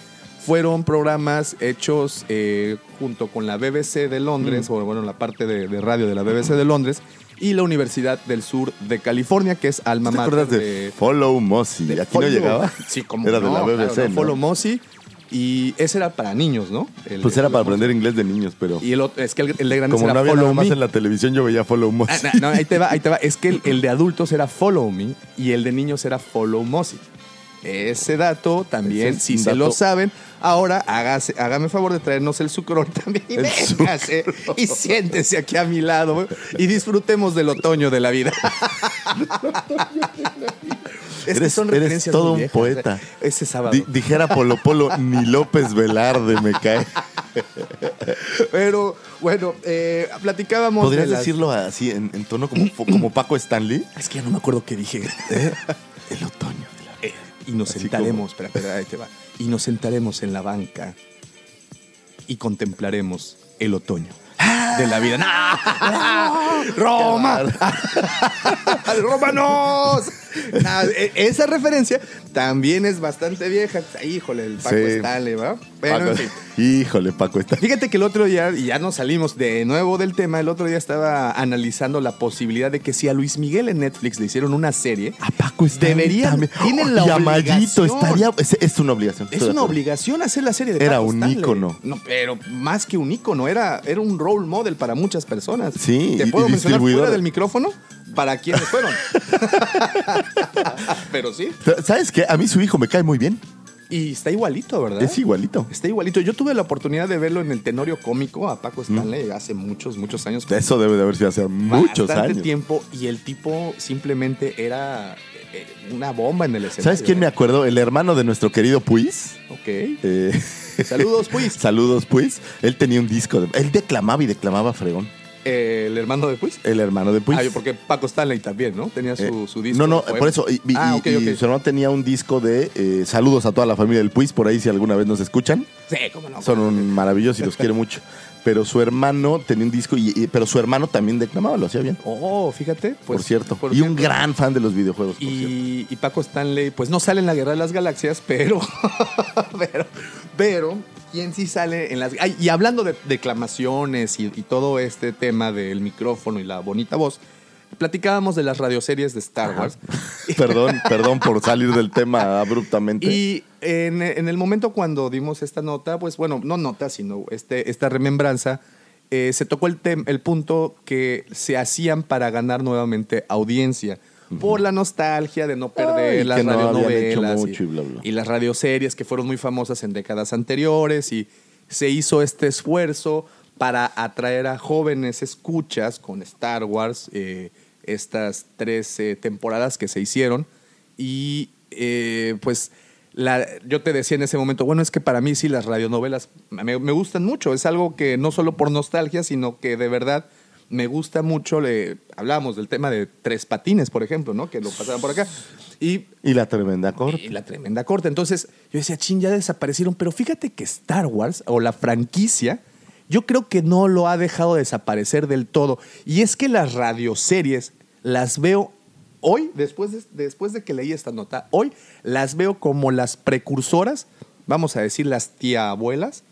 Fueron programas hechos eh, junto con la BBC de Londres, o bueno, la parte de, de radio de la BBC de Londres, y la Universidad del Sur de California, que es alma
¿Te
mater
acuerdas de, Follow Mossy? Aquí no llegaba.
Sí, como
Era de la BBC,
claro,
¿no?
Follow Mossy. Y ese era para niños, ¿no? El-
Pues era
el-
para aprender inglés de niños, pero
Y el otro, es que el, el de grandes
como
era
no había
Follow
nada más
Me.
en la televisión, yo veía Follow Mossy.
Ah, no, no, ahí te va, ahí te va. Es que el, de adultos era Follow Me y el de niños era Follow Mossy. Ese dato también,
Ese es
si
un
se
dato.
lo saben, ahora hágase, hágame favor de traernos el sucrón también. Y
El
véngase y siéntese aquí a mi lado y disfrutemos del otoño de la vida. Es
Eres-
son
eres todo un poeta.
Ese sábado.
Di- dijera Polo Polo, ni López Velarde me cae.
Pero bueno, eh, platicábamos.
¿Podrías
de las-
decirlo así, en, en tono como, como Paco Stanley?
Es que ya no me acuerdo qué dije.
El otoño de la
Eh, y nos
Así
sentaremos, espera, espera, ahí te va. Y nos sentaremos en la banca y contemplaremos el otoño de la vida. ¡No! ¡Roma! ¡Romanos! No, e- esa referencia también es bastante vieja. Híjole, el Paco
Sí.
Stanley, ¿va? Pero,
Paco-
en fin.
Híjole, Paco Stanley.
Fíjate que el otro día, y ya nos salimos de nuevo del tema, el otro día estaba analizando la posibilidad de que si a Luis Miguel en Netflix le hicieron una serie,
A Paco Stanley
Deberían-
también.
tienen la obligación.
estaría... Es, es una obligación.
Es una obligación hacer la serie de
Era
Paco
un
Stanley.
ícono.
No, pero más que un ícono, era, era un role model para muchas personas.
Sí,
¿Te puedo mencionar fuera del micrófono? ¿Para quiénes fueron? pero sí.
¿Sabes qué? A mí su hijo me cae muy bien.
Y está igualito, ¿verdad?
Es igualito.
Está igualito. Yo tuve la oportunidad de verlo en el Tenorio Cómico a Paco Stanley hace muchos, muchos años.
Eso debe de haber sido hace muchos
Bastante
años.
tiempo y el tipo simplemente era eh, una bomba en el escenario.
¿Sabes quién me acuerdo? El hermano de nuestro querido Puis.
Ok.
Eh,
Saludos, Puis.
Saludos, Puis. Él tenía un disco. de- él declamaba y declamaba fregón.
El hermano de Puis.
El hermano de Puis.
Ah, porque Paco Stanley también, ¿no? Tenía su,
Eh,
su disco.
No, no, por eso. Y, y-
ah,
y- y su hermano tenía un disco de eh, saludos a toda la familia del Puis, por ahí si alguna vez nos escuchan.
Sí, cómo no.
Son un maravillosos y los quiero mucho. Pero su hermano tenía un disco, y, pero su hermano también declamaba, lo hacía bien.
Oh, fíjate. Pues,
por cierto.
por
y un gran fan de los videojuegos. por.
Y, y Paco Stanley, pues no sale en la Guerra de las Galaxias, pero. pero. Pero. ¿Quién sí sale en las. Ay, y hablando de declamaciones y, y todo este tema del micrófono y la bonita voz. platicábamos de las radioseries de Star Wars.
Perdón, perdón por salir del tema abruptamente.
Y en, en el momento cuando dimos esta nota, pues bueno, no nota, sino este, esta remembranza, eh, se tocó el, el punto que se hacían para ganar nuevamente audiencia. Por la nostalgia de no perder
Ay,
las
que no
radionovelas
mucho y bla, bla.
y las radioseries que fueron muy famosas en décadas anteriores y se hizo este esfuerzo para atraer a jóvenes escuchas con Star Wars, eh, estas tres eh, temporadas que se hicieron y eh, pues la, yo te decía en ese momento, bueno, es que para mí sí las radionovelas me, me gustan mucho, es algo que no solo por nostalgia, sino que de verdad me gusta mucho, le, hablábamos del tema de Tres Patines, por ejemplo, ¿no? que lo pasaban por acá. Y
Y la tremenda corte.
y la tremenda corte. Entonces, yo decía, chin, ya desaparecieron. Pero fíjate que Star Wars o la franquicia, yo creo que no lo ha dejado desaparecer del todo. Y es que las radioseries las veo hoy, después de, después de que leí esta nota, hoy las veo como las precursoras, vamos a decir las tía abuelas,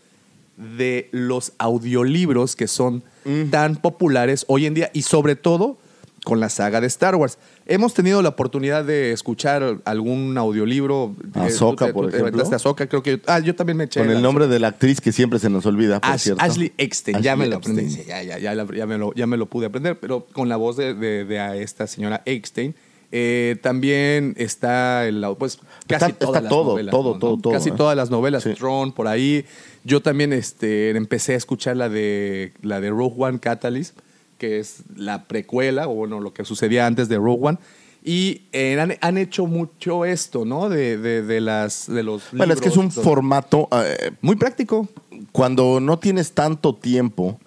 de los audiolibros que son tan populares hoy en día y sobre todo con la saga de Star Wars. Hemos tenido la oportunidad de escuchar algún audiolibro.
Ahsoka,
tú te-
por
tú te
ejemplo.
Ahsoka, creo que. Ah, yo también me eché.
Con el nombre de la actriz que siempre se nos olvida, por
Ash-
cierto.
Ashley Eckstein, ya me lo aprendí. Ya, ya, ya, ya me lo, ya me lo pude aprender, pero con la voz de, de- de a esta señora Eckstein. Eh, también está el, pues casi
Está-
todas
está
las
todo,
novelas,
todo,
¿no?
todo, todo,
casi
¿eh?
todas las novelas,
Sí.
Tron por ahí. Yo también este, empecé a escuchar la de la de Rogue One Catalyst, que es la precuela o bueno lo que sucedía antes de Rogue One. Y eh, han, han hecho mucho esto, ¿no? De, de, de las de los
Bueno, es que es un formato eh,
muy práctico.
cuando no tienes tanto tiempo.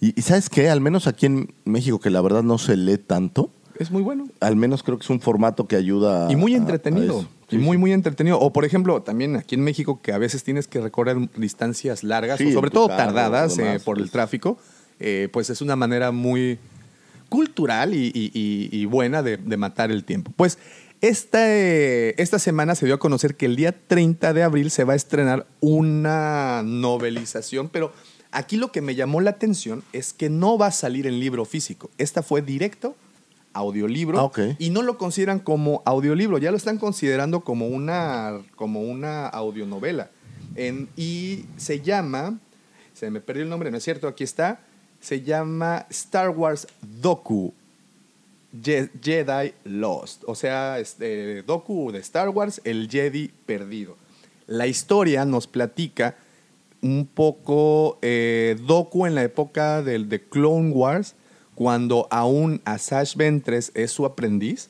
Y, y ¿sabes qué? Al menos aquí en México, que la verdad no se lee tanto,
Es muy bueno.
al menos creo que es un formato que ayuda.
Y muy
a- a
y muy, muy entretenido. O, por ejemplo, también aquí en México, que a veces tienes que recorrer distancias largas,
Sí,
o
en
sobre todo
carro,
tardadas eh, por el
pues.
tráfico, eh, pues es una manera muy cultural y, y- y- y buena de, de matar el tiempo. Pues esta, eh, esta semana se dio a conocer que el día 30 de abril se va a estrenar una novelización, pero aquí lo que me llamó la atención es que no va a salir en libro físico. Esta fue directo audiolibro
Ah,
y no lo consideran como audiolibro, ya lo están considerando como una, como una audionovela. En- y se llama, se me perdió el nombre, ¿no es cierto? Aquí está, se llama Star Wars Doku Je- Jedi Lost, o sea, este, Doku de Star Wars, el Jedi perdido. La historia nos platica un poco eh, Doku en la época del de Clone Wars, cuando aún Asash Ventres es su aprendiz.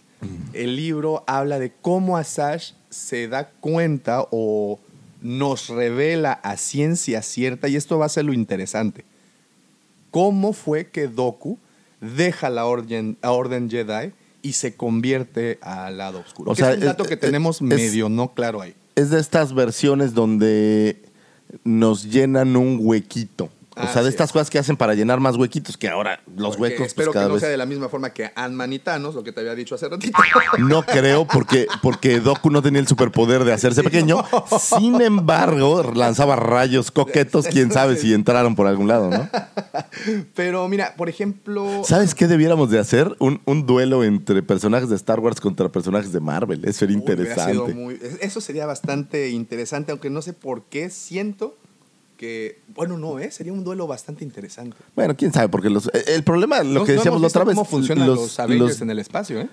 El libro habla de cómo Asash se da cuenta o nos revela a ciencia cierta, y esto va a ser lo interesante, cómo fue que Doku deja la orden, la orden Jedi y se convierte al lado oscuro.
O sea,
es un dato
es-
que tenemos
es-
medio no claro ahí.
Es de estas versiones donde nos llenan un huequito. O sea, de estas
es.
cosas que hacen para llenar más huequitos, que ahora los
Porque
huecos, pues,
espero
cada
que no
vez-
sea de la misma forma que Ant-Man y Thanos, lo que te había dicho hace ratito.
No creo, porque, porque Doku no tenía el superpoder de hacerse pequeño. Sin embargo, lanzaba rayos coquetos, quién sabe si entraron por algún lado, ¿no?
Pero mira, por ejemplo,
¿Sabes qué debiéramos de hacer? Un, un duelo entre personajes de Star Wars contra personajes de Marvel. Eso sería
Uy,
interesante.
muy- eso sería bastante interesante, aunque no sé por qué siento que, bueno, no, ¿eh? sería un duelo bastante interesante.
Bueno, quién sabe, porque los, el problema, lo
No-
que
no
decíamos
hemos
la otra vez,
cómo funcionan los,
los-
Avengers
los-
en el espacio, ¿eh?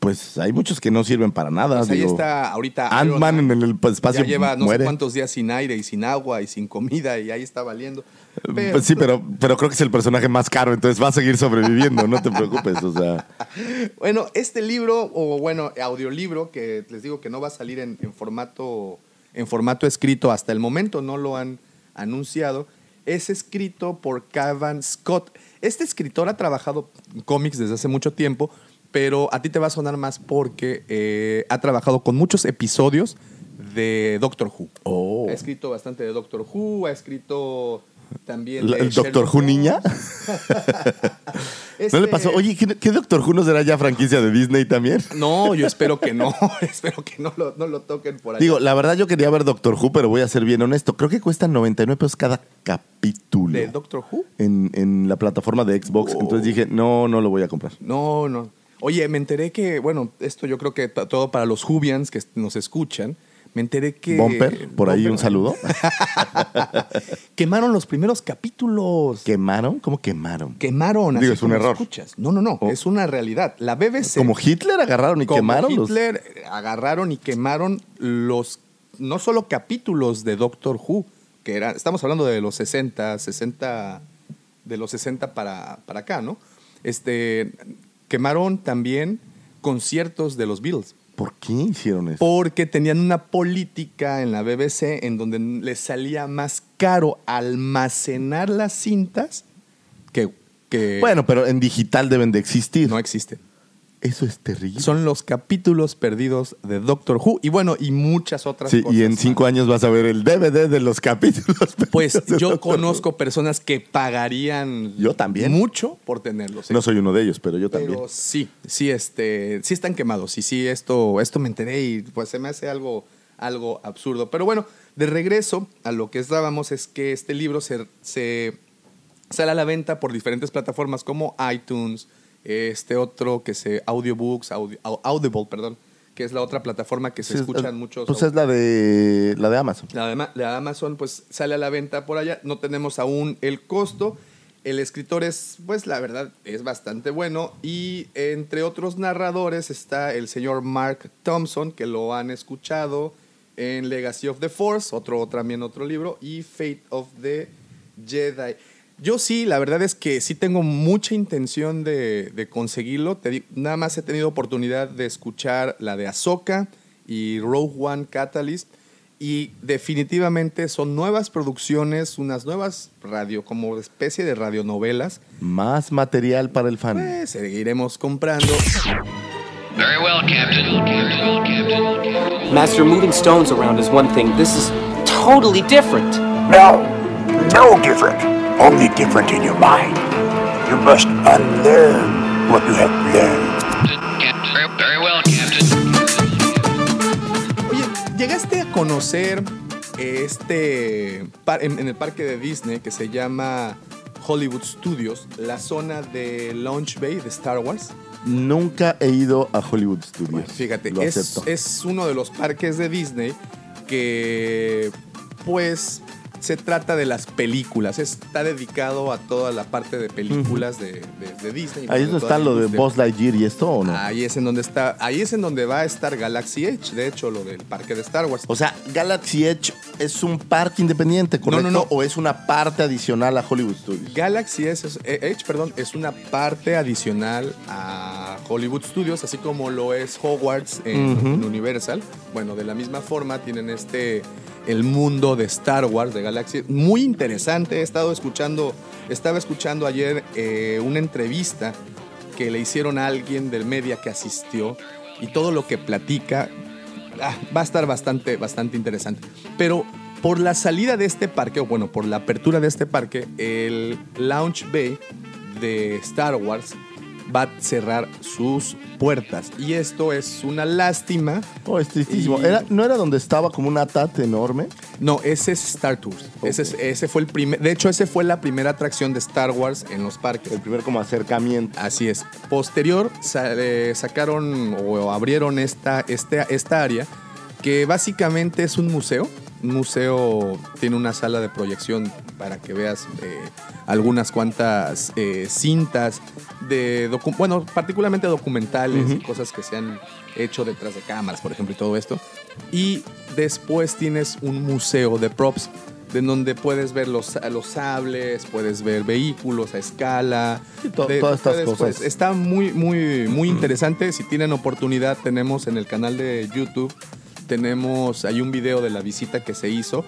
pues hay muchos que no sirven para nada.
Pues ahí
digo.
está ahorita
Ant-Man en el espacio
ya lleva no
muere.
sé cuántos días sin aire y sin agua y sin comida y ahí está valiendo. Pero-
Pues sí, pero, pero creo que es el personaje más caro, entonces va a seguir sobreviviendo, no te preocupes. O sea,
Bueno, este libro, o bueno, audiolibro, que les digo que no va a salir en, en formato, en formato escrito hasta el momento, no lo han anunciado, es escrito por Cavan Scott. Este escritor ha trabajado en cómics desde hace mucho tiempo, pero a ti te va a sonar más porque eh, ha trabajado con muchos episodios de Doctor Who.
Oh.
Ha escrito bastante de Doctor Who, ha escrito también...
¿La-
de
¿el Doctor Who niña? ¿No le
Este-
pasó? Oye, ¿qué, qué Doctor Who no será ya franquicia de Disney también?
No, yo espero que no. espero que no lo, no lo toquen por ahí.
Digo, la verdad yo quería ver Doctor Who, pero voy a ser bien honesto. Creo que cuesta 99 pesos cada capítulo
¿De Doctor Who?
en, en la plataforma de Xbox.
Oh.
Entonces dije, no, no lo voy a comprar.
No, no. Oye, me enteré que, bueno, esto yo creo que todo para los Jubians que nos escuchan. Me enteré que.
Bumper, por ahí
Bumper.
un saludo.
Quemaron los primeros capítulos.
¿Quemaron? ¿Cómo quemaron?
Quemaron.
Digo, es un error.
escuchas. No, no, no.
Oh.
Es una realidad. La BBC.
Como Hitler agarraron y
como
quemaron los-
Hitler eh, agarraron y quemaron los. No solo capítulos de Doctor Who, que eran. Estamos hablando de los 60, 60. De los 60 para, para acá, ¿no? Este. Quemaron también conciertos de los Beatles.
¿Por qué hicieron eso?
Porque tenían una política en la BBC en donde les salía más caro almacenar las cintas que, que
Bueno, pero en digital deben de existir.
no existen.
Eso es terrible.
Son los capítulos perdidos de Doctor Who y bueno, y muchas otras
Sí,
cosas.
y en
más.
cinco años vas a ver el DVD de los capítulos.
Pues
de
yo
Doctor Who.
conozco personas que pagarían
Yo también.
mucho por tenerlos. ¿eh?
No soy uno de ellos, pero yo también.
Sí, sí, este, sí están quemados. Y sí, esto, esto me enteré y pues se me hace algo, algo absurdo. Pero bueno, de regreso a lo que estábamos es que este libro se, se sale a la venta por diferentes plataformas como iTunes, este otro que se audiobooks, Audi- Au- Audible, perdón, que es la otra plataforma que se
Sí,
escuchan
es-
muchos.
Pues es la de la de Amazon.
La de, la de Amazon pues sale a la venta por allá. No tenemos aún el costo. El escritor es, pues la verdad, es bastante bueno. Y entre otros narradores está el señor Mark Thompson, que lo han escuchado en Legacy of the Force, otro, también otro libro, y Fate of the Jedi. Yo sí, la verdad es que sí tengo mucha intención de, de conseguirlo. Te di- nada más he tenido oportunidad de escuchar la de Ahsoka y Rogue One Catalyst. Y definitivamente son nuevas producciones, unas nuevas radio, como especie de radionovelas.
Más material para el fan.
Pues seguiremos comprando.
Very well, Captain.
Master, moving stones around is one thing. This is totally different.
No, no different. Only different in your mind. You must unlearn what you have learned.
Very, well, Captain.
Oye, ¿llegaste a conocer este par- en, en el parque de Disney que se llama Hollywood Studios, la zona de Launch Bay de Star Wars?
Nunca he ido a Hollywood Studios.
Bueno, fíjate, es, es uno de los parques de Disney que, pues, se trata de las películas. Está dedicado a toda la parte de películas de, de- de Disney.
Ahí es
de
donde está lo de. Buzz Lightyear y esto, ¿o no?
Ahí es en donde está, ahí es en donde va a estar Galaxy Edge, de hecho, lo del parque de Star Wars.
O sea, Galaxy Edge es un parque independiente, ¿correcto?
No, no, no.
¿O es una parte adicional a Hollywood Studios?
Galaxy es- eh, Edge, perdón, es una parte adicional a Hollywood Studios, así como lo es Hogwarts en Universal. Bueno, de la misma forma tienen este el mundo de Star Wars de Galaxy, muy interesante. He estado escuchando, estaba escuchando ayer eh, una entrevista que le hicieron a alguien del media que asistió y todo lo que platica ah, va a estar bastante, bastante interesante. Pero por la salida de este parque, o bueno, por la apertura de este parque, el Launch Bay de Star Wars va a cerrar sus puertas. Y esto es una lástima.
Oh, es tristísimo.
Y-
Era, ¿No era donde estaba como una TAT enorme?
No, ese es Star Tours. Ese, es- ese fue el primer. De hecho, ese fue la primera atracción de Star Wars en los parques.
El primer como acercamiento.
Así es. Posterior eh, sacaron o abrieron esta, este- esta área que básicamente es un museo. Museo tiene una sala de proyección para que veas eh, algunas cuantas eh, cintas de bueno, particularmente documentales y cosas que se han hecho detrás de cámaras, por ejemplo, y todo esto. Y después tienes un museo de props, de donde puedes ver los, los sables, puedes ver vehículos a escala.
Sí, to-
de-
todas estas
puedes,
cosas.
pues, está muy, muy, muy interesante. Si tienen oportunidad, tenemos en el canal de YouTube, tenemos, hay un video de la visita que se hizo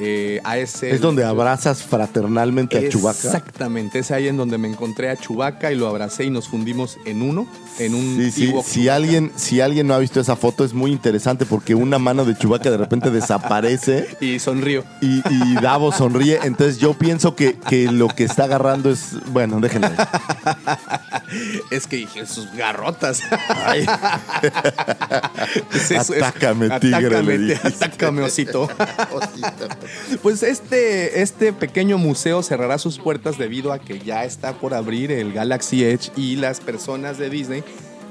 eh, a ese...
Es donde abrazas fraternalmente a Chewbacca.
Exactamente, es ahí en donde me encontré a Chubaca y lo abracé y nos fundimos en uno, en un
Sí, sí.
Ewok
Si
Chewbacca.
alguien, si alguien no ha visto esa foto, es muy interesante porque una mano de Chewbacca de repente desaparece
Y sonrío.
y, y Davos sonríe. Entonces yo pienso que, que lo que está agarrando es. Bueno, déjenlo.
Es que dije, sus garrotas.
Ay.
Es eso, es-
Atácame, tigre,
Atácame,
le
atácame, osito. Pues este, este pequeño museo cerrará sus puertas debido a que ya está por abrir el Galaxy Edge y las personas de Disney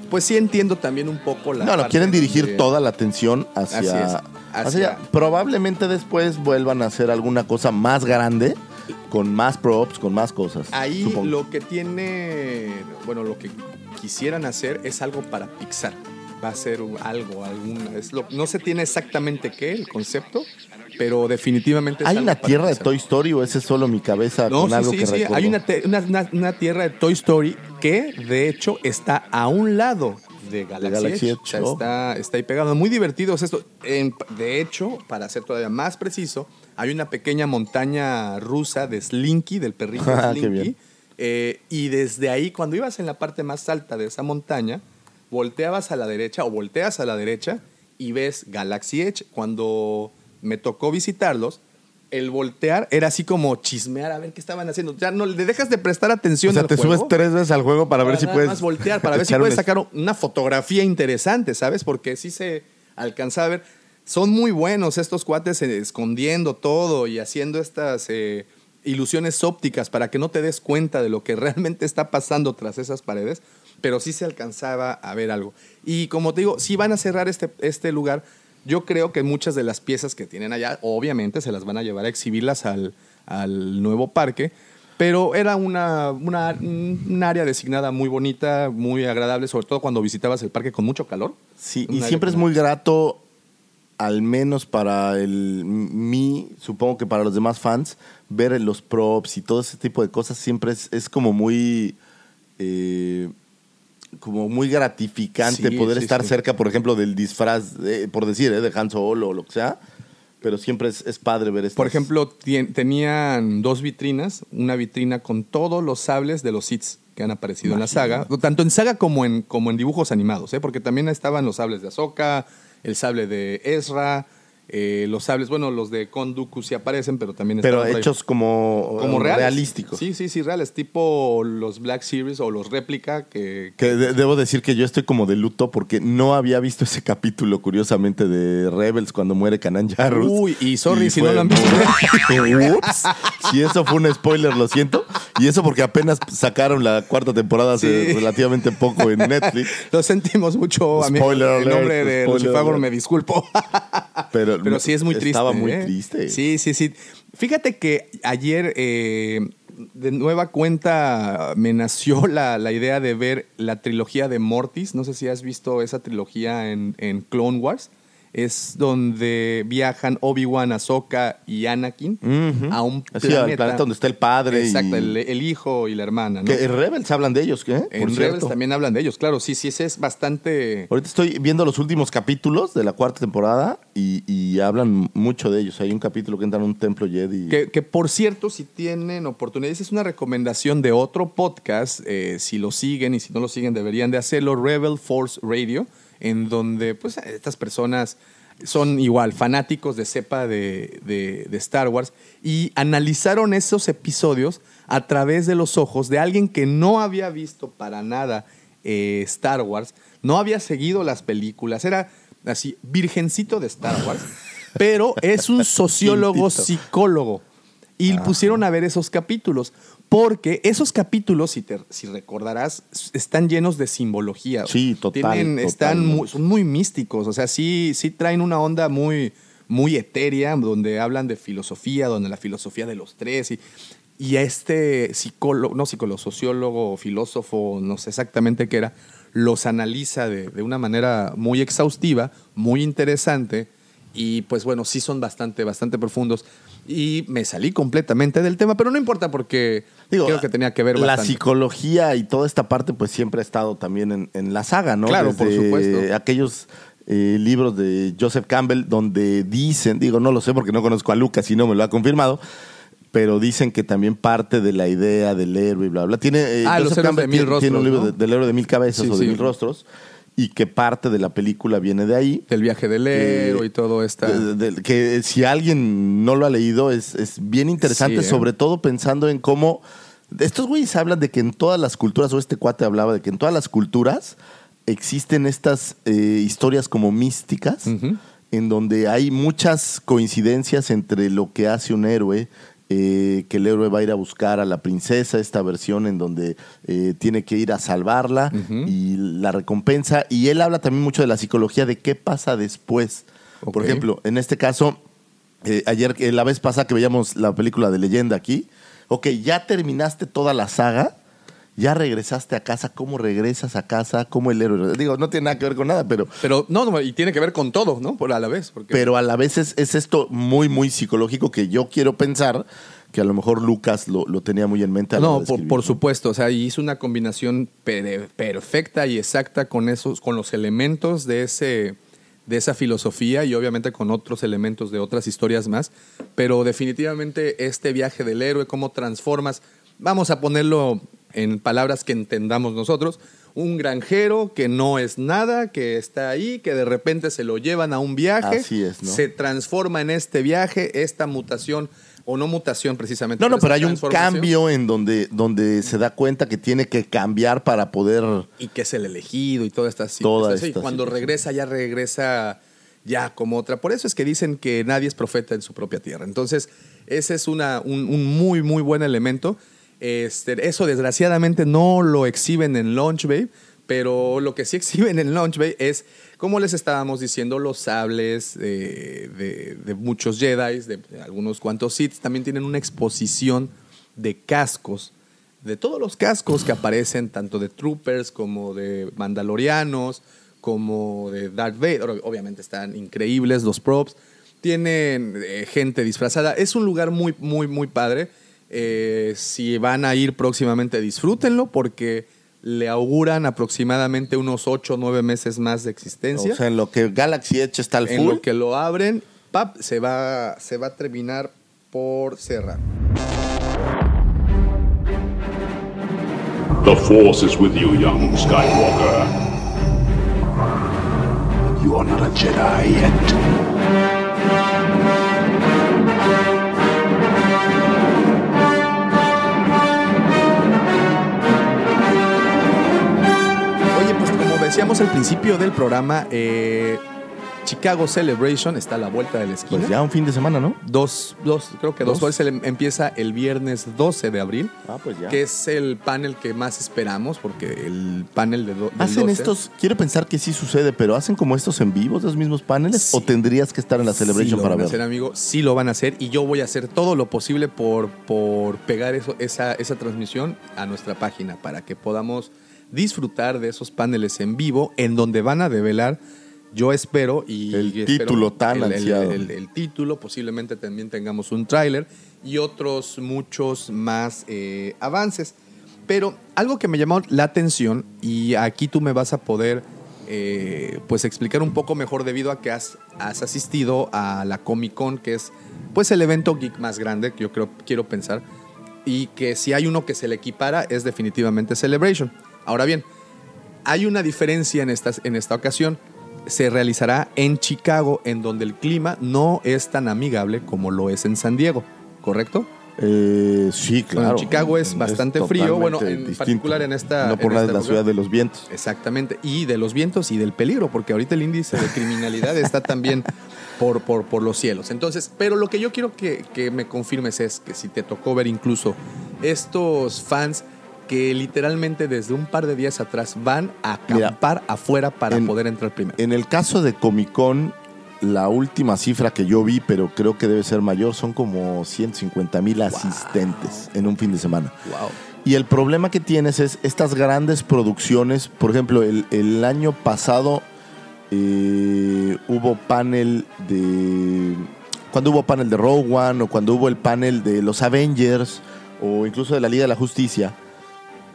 pues sí entiendo también un poco la.
No, no, quieren dirigir
de-
toda la atención hacia,
Así es,
hacia
hacia-.
Probablemente después vuelvan a hacer alguna cosa más grande, con más props, con más cosas.
Ahí
supongo.
lo que tiene, bueno, lo que quisieran hacer es algo para Pixar. Va a ser algo, alguna. Es lo, no se tiene exactamente qué, el concepto, pero definitivamente
¿Hay una tierra de. Toy Story o ese es solo mi cabeza
No,
con
sí,
algo
sí,
que
sí.
recuerdo?
Hay una, una- tierra de Toy Story que, de hecho, está a un lado de Galaxy,
Galaxy
Edge.
Edge,
O sea,
oh.
está, está ahí pegado. Muy divertido es esto. En- de hecho, para ser todavía más preciso, hay una pequeña montaña rusa de Slinky, del perrito
Ah,
Slinky. Eh, y desde ahí, cuando ibas en la parte más alta de esa montaña, volteabas a la derecha o volteas a la derecha y ves Galaxy Edge. Cuando me tocó visitarlos, el voltear era así como chismear a ver qué estaban haciendo. Ya no le dejas de prestar atención
O sea,
al
te
juego
subes tres veces al juego para, ver si
nada
puedes.
más voltear, para ver si puedes sacar una fotografía interesante, ¿sabes? Porque sí se alcanza a ver. Son muy buenos estos cuates eh, escondiendo todo y haciendo estas eh, ilusiones ópticas para que no te des cuenta de lo que realmente está pasando tras esas paredes, pero sí se alcanzaba a ver algo. Y como te digo, si van a cerrar este, este lugar, yo creo que muchas de las piezas que tienen allá, obviamente se las van a llevar a exhibirlas al, al nuevo parque, pero era una, una, un área designada muy bonita, muy agradable, sobre todo cuando visitabas el parque con mucho calor.
Sí, y siempre es muy grato, al menos para el mí, supongo que para los demás fans, ver los props y todo ese tipo de cosas siempre es, es como muy eh, como muy gratificante
Sí,
poder
sí,
estar
sí.
cerca, por ejemplo, del disfraz, por decir, eh, de Han Solo o lo que sea. Pero siempre es, es padre ver esto.
Por ejemplo, tien- tenían dos vitrinas, una vitrina con todos los sables de los Sith que han aparecido en la saga, tanto en saga como en, como en dibujos animados, ¿eh? porque también estaban los sables de Ahsoka, el sable de Ezra, eh, los sables, bueno, los de Konduku sí aparecen, pero también
pero
ahí.
hechos como,
como
eh,
reales.
realísticos.
Sí, sí, sí, reales, tipo los Black Series o los réplica que,
Que de- debo decir que yo estoy como de luto porque no había visto ese capítulo, curiosamente, de Rebels cuando muere Kanan Jarrus.
Uy, y sorry si
fue
no lo han visto.
Ups. Si eso fue un spoiler, lo siento. Y eso porque apenas sacaron la cuarta temporada hace
Sí.
relativamente poco en Netflix.
Lo sentimos mucho, amigo.
Spoiler
En nombre de
alert.
me disculpo.
Pero,
Pero sí es muy triste.
Estaba muy
¿eh?
triste.
Sí, sí, sí. Fíjate que ayer, eh, de nueva cuenta, me nació la, la idea de ver la trilogía de Mortis. No sé si has visto esa trilogía en, en Clone Wars. Es donde viajan Obi-Wan, Ahsoka y Anakin a un
Sí,
planeta.
al planeta donde está el padre. y-
Exacto, el, el hijo y la hermana. ¿no?
Que en Rebels hablan de ellos, ¿qué?
en
Por
Rebels también hablan de ellos, claro. Sí, sí, ese es bastante...
Ahorita estoy viendo los últimos capítulos de la cuarta temporada y, y hablan mucho de ellos. Hay un capítulo que entra en un templo Jedi.
Que, que, por cierto, si tienen oportunidades, es una recomendación de otro podcast. eh, si lo siguen y si no lo siguen, deberían de hacerlo. Rebel Force Radio, en donde pues estas personas son igual fanáticos de cepa de, de- de Star Wars y analizaron esos episodios a través de los ojos de alguien que no había visto para nada eh, Star Wars, no había seguido las películas, era así, virgencito de Star Wars, pero es un sociólogo psicólogo. Y pusieron a ver esos capítulos. Porque esos capítulos, si, te, si recordarás, están llenos de simbología.
Sí, total,
Tienen- están
totalmente.
muy- son muy místicos. O sea, sí, sí traen una onda muy, muy etérea, donde hablan de filosofía, donde la filosofía de los tres. Y, y a este psicólogo, no psicólogo, sociólogo, filósofo, no sé exactamente qué era, los analiza de, de una manera muy exhaustiva, muy interesante. Y pues bueno, sí son bastante, bastante profundos. Y me salí completamente del tema, pero no importa porque
Digo,
creo que tenía que ver
La
bastante.
psicología y toda esta parte, pues siempre ha estado también en, en la saga, ¿no?
Claro, por supuesto.
Aquellos eh, libros de Joseph Campbell donde dicen, digo, no lo sé porque no conozco a Lucas y no me lo ha confirmado, pero dicen que también parte de la idea del héroe y bla, bla. Tiene, eh,
Ah,
Joseph Campbell
de mil
tiene, tiene un
rostros,
libro
¿no?
de- del héroe de mil cabezas
Sí,
o de
sí.
mil rostros y que parte de la película viene de ahí.
Del viaje del héroe y todo
de- que si alguien no lo ha leído es, es bien interesante,
Sí, ¿eh?
sobre todo pensando en cómo... Estos güeyes hablan de que en todas las culturas, o este cuate hablaba de que en todas las culturas existen estas eh, historias como místicas, en donde hay muchas coincidencias entre lo que hace un héroe eh, que el héroe va a ir a buscar a la princesa, esta versión en donde eh, tiene que ir a salvarla y la recompensa. Y él habla también mucho de la psicología de qué pasa después. Por ejemplo, en este caso, eh, ayer, la vez pasada que veíamos la película de leyenda aquí, ok, ya terminaste toda la saga, ya regresaste a casa, ¿cómo regresas a casa? ¿Cómo el héroe? Digo, no tiene nada que ver con nada, pero,
Pero no, no, y tiene que ver con todo, ¿no? Por a la vez. Porque
pero a la vez es, es esto muy, muy psicológico que yo quiero pensar que a lo mejor Lucas lo, lo tenía muy en mente.
No, por, por supuesto. O sea, hizo una combinación per- perfecta y exacta con esos, con los elementos de ese, de esa filosofía y obviamente con otros elementos de otras historias más. Pero definitivamente este viaje del héroe, cómo transformas, vamos a ponerlo en palabras que entendamos nosotros. Un granjero que no es nada, que está ahí, que de repente se lo llevan a un viaje,
Así es, ¿no?
se transforma en este viaje, esta mutación, o no mutación precisamente.
No, no, pero hay un cambio en donde, donde se da cuenta que tiene que cambiar para poder...
y que es el elegido y toda esta
Toda.
Y cuando
situación.
regresa, ya regresa ya como otra. Por eso es que dicen que nadie es profeta en su propia tierra. Entonces, ese es una, un, un muy, muy buen elemento. Este, eso desgraciadamente no lo exhiben en Launch Bay, pero lo que sí exhiben en Launch Bay es, como les estábamos diciendo, los sables de, muchos Jedi, de algunos cuantos Sith, también tienen una exposición de cascos de todos los cascos que aparecen, tanto de Troopers como de Mandalorianos, como de Darth Vader, Ob- obviamente están increíbles los props, tienen eh, gente disfrazada, es un lugar muy, muy, muy padre. Eh, si van a ir próximamente, disfrútenlo porque le auguran aproximadamente unos 8 o 9 meses más de existencia.
O sea, en lo que Galaxy Edge está al
en
full.
lo que lo abren, pap, se va, se va a terminar por cerrar.
The Force is with you, young Skywalker.
You are not a Jedi yet.
Decíamos al principio del programa, eh, Chicago Celebration está a la vuelta de la esquina.
Pues ya un fin de semana, ¿no?
Dos, dos, creo que dos.
Dos.
Le- empieza el viernes 12 de abril,
Ah, pues ya.
que es el panel que más esperamos, porque el panel de do- del
Hacen
12
estos, quiero pensar que sí sucede, pero ¿hacen como estos en vivo, los mismos paneles? ¿O tendrías que estar en la
Sí
Celebration
lo
para
van a
verlo?
hacer, amigo. Sí lo van a hacer y yo voy a hacer todo lo posible por, por pegar eso, esa, esa transmisión a nuestra página para que podamos disfrutar de esos paneles en vivo en donde van a develar, yo espero y
El
espero
título tan
el- el-
ansiado.
El, el título, posiblemente también tengamos un tráiler y otros muchos más eh, avances. Pero algo que me llamó la atención y aquí tú me vas a poder eh, pues explicar un poco mejor debido a que has, has asistido a la Comic Con, que es pues el evento geek más grande que yo creo, quiero pensar, y que si hay uno que se le equipara es definitivamente Celebration. Ahora bien, hay una diferencia en, estas, en esta ocasión. Se realizará en Chicago, en donde el clima no es tan amigable como lo es en San Diego, ¿correcto?
Eh, sí, claro.
Bueno, Chicago es bastante frío, bueno, en
distinto.
particular en esta-
No por nada es la ciudad de los vientos.
Exactamente, y de los vientos y del peligro, porque ahorita el índice de criminalidad está también por, por, por los cielos. Entonces, pero lo que yo quiero que, que me confirmes es que si te tocó ver incluso estos fans que literalmente desde un par de días atrás van a
Mira,
acampar afuera para
en-
poder entrar primero.
En el caso de Comic Con, la última cifra que yo vi, pero creo que debe ser mayor, son como 150 mil asistentes en un fin de semana.
Wow.
Y el problema que tienes es estas grandes producciones. Por ejemplo, el, el año pasado eh, hubo panel de. Cuando hubo panel de Rogue One, o cuando hubo el panel de los Avengers, o incluso de la Liga de la Justicia,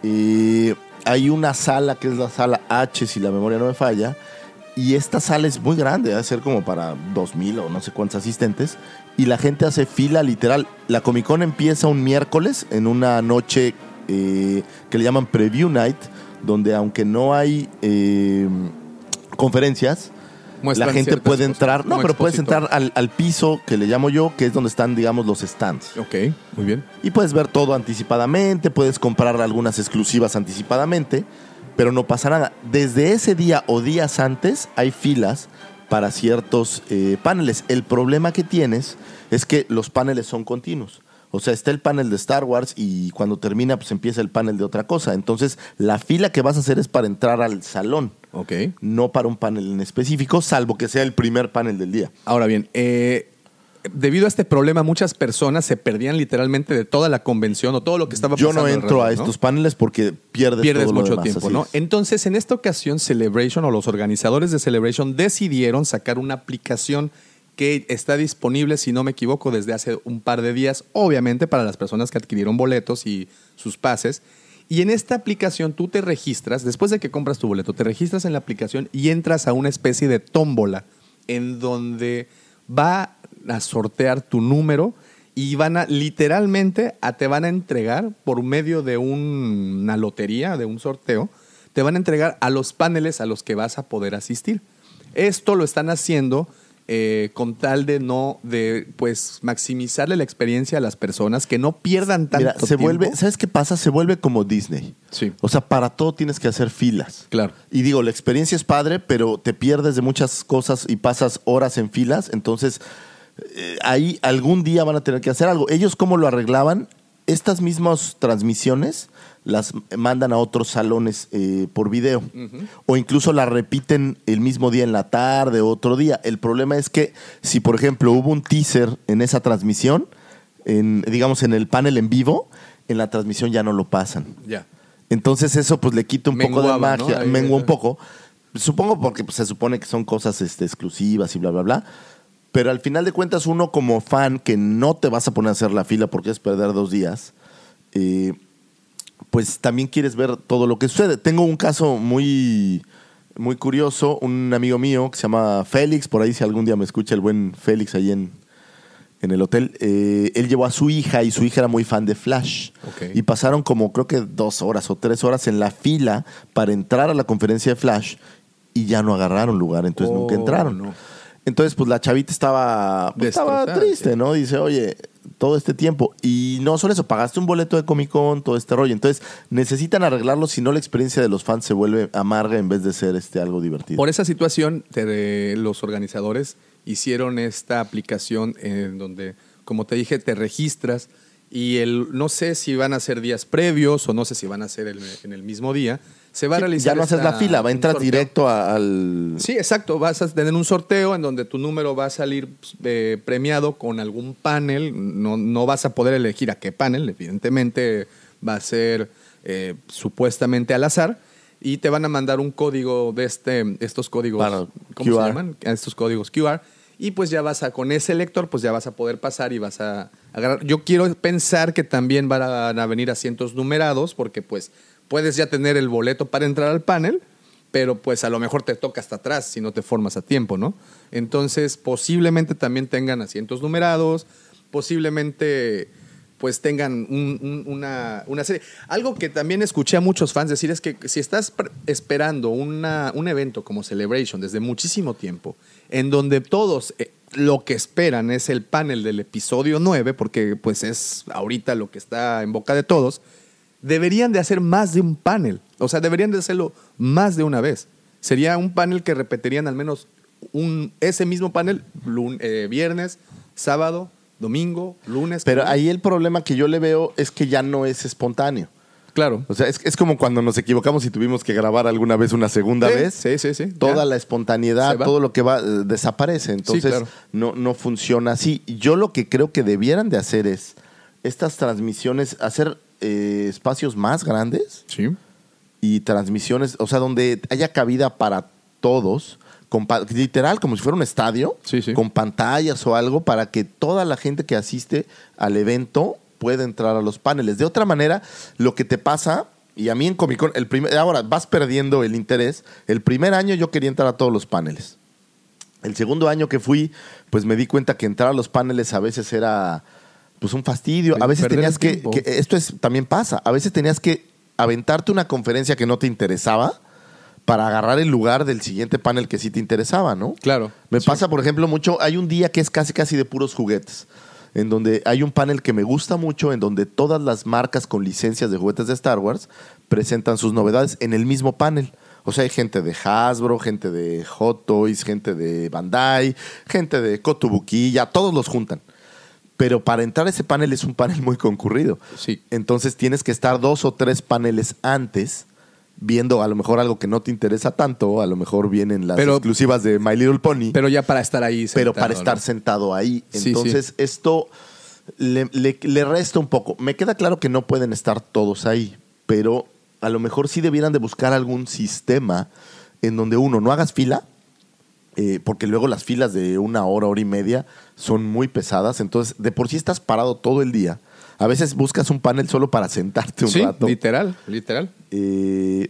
eh, hay una sala que es la sala H, si la memoria no me falla. Y esta sala es muy grande, debe ser como para 2.000 o no sé cuántos asistentes. Y la gente hace fila literal. La Comic Con empieza un miércoles en una noche eh, que le llaman Preview Night, donde aunque no hay eh, conferencias,
Muestran
la gente puede entrar. No, pero puedes entrar al, al piso que le llamo yo, que es donde están, digamos, los stands.
Ok, muy bien.
Y puedes ver todo anticipadamente, puedes comprar algunas exclusivas anticipadamente, pero no pasa nada. Desde ese día o días antes hay filas para ciertos eh, paneles. El problema que tienes es que los paneles son continuos. O sea, está el panel de Star Wars y cuando termina, pues empieza el panel de otra cosa. Entonces, la fila que vas a hacer es para entrar al salón.
Ok.
No para un panel en específico, salvo que sea el primer panel del día.
Ahora bien, eh, debido a este problema, muchas personas se perdían literalmente de toda la convención o todo lo que estaba
Yo
pasando.
no entro a estos paneles porque pierdes,
pierdes
todo lo
mucho
demás,
tiempo, ¿no?
es.
Entonces, en esta ocasión, Celebration o los organizadores de Celebration decidieron sacar una aplicación está disponible, si no me equivoco, desde hace un par de días, obviamente para las personas que adquirieron boletos y sus pases. Y en esta aplicación tú te registras, después de que compras tu boleto, te registras en la aplicación y entras a una especie de tómbola en donde va a sortear tu número y van a literalmente a, te van a entregar por medio de un- una lotería, de un sorteo, te van a entregar a los paneles a los que vas a poder asistir. Esto lo están haciendo eh, con tal de no, de pues maximizarle la experiencia a las personas, que no pierdan tanto
Mira, se
tiempo.
vuelve, ¿sabes qué pasa? Se vuelve como Disney.
Sí.
O sea, para todo tienes que hacer filas.
Claro.
Y digo, la experiencia es padre, pero te pierdes de muchas cosas y pasas horas en filas. Entonces, eh, ahí algún día van a tener que hacer algo. Ellos, ¿cómo lo arreglaban? Estas mismas transmisiones las mandan a otros salones eh, por video. O incluso las repiten el mismo día en la tarde, otro día. El problema es que si, por ejemplo, hubo un teaser en esa transmisión, en, digamos en el panel en vivo, en la transmisión ya no lo pasan.
Ya.
Entonces eso pues le quita un poco de magia, mengua un poco. Supongo porque pues, se supone que son cosas este, exclusivas y bla, bla, bla. Pero al final de cuentas uno como fan que no te vas a poner a hacer la fila porque es perder dos días, eh, pues también quieres ver todo lo que sucede. Tengo un caso muy, muy curioso, un amigo mío que se llama Félix, por ahí si algún día me escucha el buen Félix ahí en, en el hotel, eh, él llevó a su hija y su hija era muy fan de Flash.
Ok.
Y pasaron como creo que dos horas o tres horas en la fila para entrar a la conferencia de Flash y ya no agarraron lugar, entonces nunca
Oh,
entraron.
no.
Entonces, pues la chavita estaba, pues, estaba triste,
sí.
¿no? Dice, oye, todo este tiempo. Y no solo eso, pagaste un boleto de Comic Con, todo este rollo. Entonces, necesitan arreglarlo, si no la experiencia de los fans se vuelve amarga en vez de ser este algo divertido.
Por esa situación, te- los organizadores hicieron esta aplicación en donde, como te dije, te registras y el, no sé si van a ser días previos o no sé si van a ser el- en el mismo día. Se va a realizar.
ya no haces la fila, va a entrar directo a- al...
Sí, exacto. Vas a tener un sorteo en donde tu número va a salir pues, eh, premiado con algún panel. No, no vas a poder elegir a qué panel. Evidentemente va a ser eh, supuestamente al azar. Y te van a mandar un código de este, estos códigos. ¿Cómo
QR.
se llaman? Estos códigos QR. Y pues ya vas a, con ese lector, pues ya vas a poder pasar y vas a agarrar. Yo quiero pensar que también van a venir asientos numerados, porque pues puedes ya tener el boleto para entrar al panel, pero pues a lo mejor te toca hasta atrás si no te formas a tiempo, ¿no? Entonces, posiblemente también tengan asientos numerados, posiblemente pues tengan un- un- una, una serie. Algo que también escuché a muchos fans decir es que si estás esperando una- un evento como Celebration desde muchísimo tiempo, en donde todos eh, lo que esperan es el panel del episodio 9, porque pues es ahorita lo que está en boca de todos, deberían de hacer más de un panel. O sea, deberían de hacerlo más de una vez. Sería un panel que repetirían al menos un, ese mismo panel lun- eh, viernes, sábado, domingo, lunes.
Pero ahí el problema que yo le veo es que ya no es espontáneo.
Claro.
O sea, es, es como cuando nos equivocamos y tuvimos que grabar alguna vez una segunda
Sí,
vez.
Sí, sí, sí.
Toda
Ya.
la espontaneidad, todo lo que va, eh, desaparece. Entonces,
claro.
no, no funciona así. Yo lo que creo que debieran de hacer es estas transmisiones, hacer eh, espacios más grandes
Sí.
y transmisiones, o sea, donde haya cabida para todos, con literal, como si fuera un estadio,
Sí, sí.
con pantallas o algo, para que toda la gente que asiste al evento pueda entrar a los paneles. De otra manera, lo que te pasa, y a mí en Comic Con, el primer, ahora vas perdiendo el interés. El primer año yo quería entrar a todos los paneles. El segundo año que fui, pues me di cuenta que entrar a los paneles a veces era pues un fastidio. A veces tenías que- esto es también pasa. A veces tenías que aventarte una conferencia que no te interesaba para agarrar el lugar del siguiente panel que sí te interesaba, ¿no?
Claro.
Me pasa, por ejemplo, mucho, hay un día que es casi casi de puros juguetes, en donde hay un panel que me gusta mucho, en donde todas las marcas con licencias de juguetes de Star Wars presentan sus novedades en el mismo panel. O sea, hay gente de Hasbro, gente de Hot Toys, gente de Bandai, gente de Kotobuki, ya todos los juntan. Pero para entrar a ese panel es un panel muy concurrido.
Sí.
Entonces tienes que estar dos o tres paneles antes viendo a lo mejor algo que no te interesa tanto, a lo mejor vienen las
Pero-
exclusivas de My Little Pony, pero,
Pero ya para estar ahí. sentado,
para
¿no?
estar sentado ahí.
Sí,
Entonces esto le, le- le resta un poco. Me queda claro que no pueden estar todos ahí, pero a lo mejor sí debieran de buscar algún sistema en donde uno no hagas fila, eh, porque luego las filas de una hora, hora y media son muy pesadas. Entonces, de por sí estás parado todo el día. A veces buscas un panel solo para sentarte un
Sí,
rato.
literal, literal.
Eh,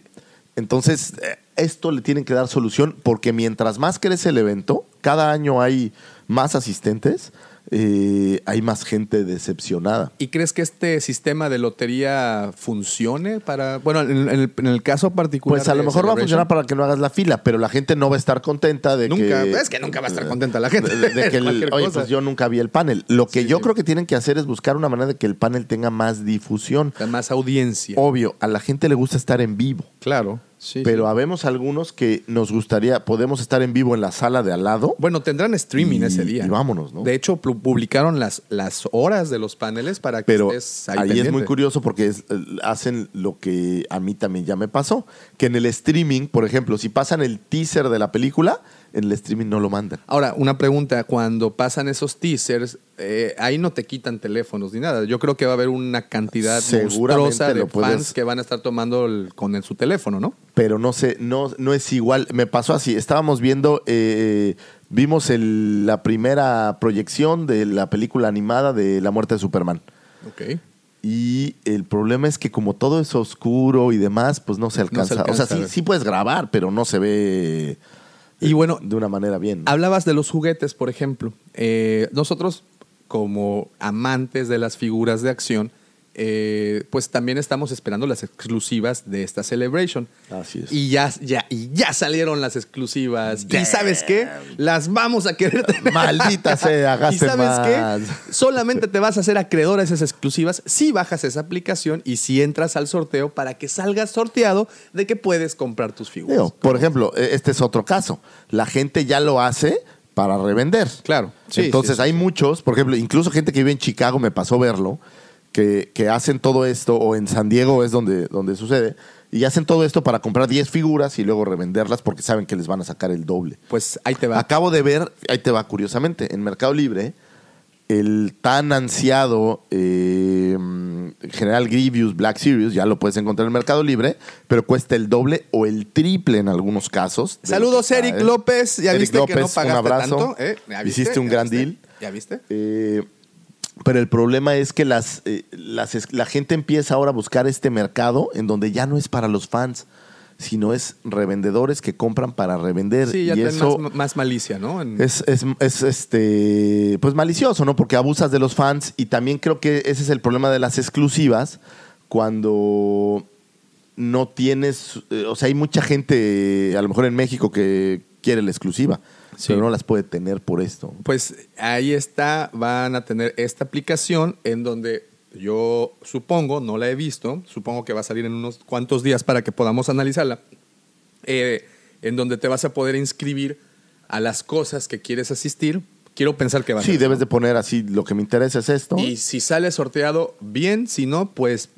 entonces, eh, esto le tienen que dar solución porque mientras más crece el evento, cada año hay más asistentes, eh, hay más gente decepcionada.
¿Y crees que este sistema de lotería funcione para, bueno, en, en el, en el caso particular?
Pues a lo mejor va a funcionar para que no hagas la fila, pero la gente no va a estar contenta de
Nunca,
que...
es que nunca va a estar contenta la gente.
De, de que el-
Cualquier
oye,
cosa.
pues yo nunca vi el panel. Lo que
Sí,
yo
sí.
creo que tienen que hacer es buscar una manera de que el panel tenga más difusión.
Más audiencia.
Obvio, a la gente le gusta estar en vivo.
claro. Sí,
pero
sí.
habemos algunos que nos gustaría, podemos estar en vivo en la sala de al lado.
Bueno, tendrán streaming
Y-
ese día.
y vámonos, ¿no?
De hecho, pu- publicaron las, las horas de los paneles para que
Pero
estés ahí,
ahí, es muy curioso porque es- eh, hacen lo que a mí también ya me pasó, que en el streaming, por ejemplo, si pasan el teaser de la película, en el streaming no lo mandan.
Ahora, una pregunta. Cuando pasan esos teasers, eh, ahí no te quitan teléfonos ni nada. Yo creo que va a haber una cantidad monstruosa de
lo puedes-
fans que van a estar tomando el- con el- su teléfono, ¿no?
Pero no sé, no, no es igual. Me pasó así, estábamos viendo, eh, vimos el- la primera proyección de la película animada de La muerte de Superman.
Ok.
Y el problema es que como todo es oscuro y demás, pues no se alcanza.
alcanza
o sea, sí, sí puedes grabar, pero no se ve
Y bueno,
de una manera bien.
Hablabas de los juguetes, por ejemplo. Eh, nosotros, como amantes de las figuras de acción, eh, pues también estamos esperando las exclusivas de esta Celebration.
Así es.
Y ya, ya, y ya salieron las exclusivas. Y sabes qué? Las vamos a querer tener.
Maldita sea,
¿Y sabes
más.
qué? Solamente te vas a hacer acreedor a esas exclusivas si bajas esa aplicación y si entras al sorteo para que salgas sorteado de que puedes comprar tus figuras.
Digo, por ejemplo, e- este es otro caso. La gente ya lo hace para revender.
Claro. Sí,
Entonces
sí, sí,
hay muchos, por ejemplo, incluso gente que vive en Chicago, me pasó verlo, que, que hacen todo esto, o en San Diego es donde, donde sucede, y hacen todo esto para comprar 10 figuras y luego revenderlas porque saben que les van a sacar el doble.
Pues ahí te va.
Acabo de ver, ahí te va curiosamente, en Mercado Libre, el tan ansiado eh, General Grievous Black Series, ya lo puedes encontrar en Mercado Libre, pero cuesta el doble o el triple en algunos casos.
Saludos, Eric. López. Ya
Eric
viste que no
López, un
pagaste
abrazo.
tanto. ¿eh? ¿Ya viste?
Hiciste un
¿Ya
gran
viste?
deal.
¿Ya viste?
Eh, pero el problema es que las, eh, las la gente empieza ahora a buscar este mercado en donde ya no es para los fans, sino es revendedores que compran para revender.
Sí, ya
y eso
más, más malicia, ¿no? En-
es, es- es, este pues malicioso, ¿no? Porque abusas de los fans y también creo que ese es el problema de las exclusivas cuando no tienes, eh, o sea, hay mucha gente, a lo mejor en México, que quiere la exclusiva,
Sí.
pero no las puede tener por esto.
Pues ahí está, van a tener esta aplicación en donde yo supongo, no la he visto, supongo que va a salir en unos cuantos días para que podamos analizarla, eh, en donde te vas a poder inscribir a las cosas que quieres asistir. Quiero pensar que va a
Sí,
ser.
debes de poner así, lo que me interesa es esto.
Y si sale sorteado, bien, si no, pues,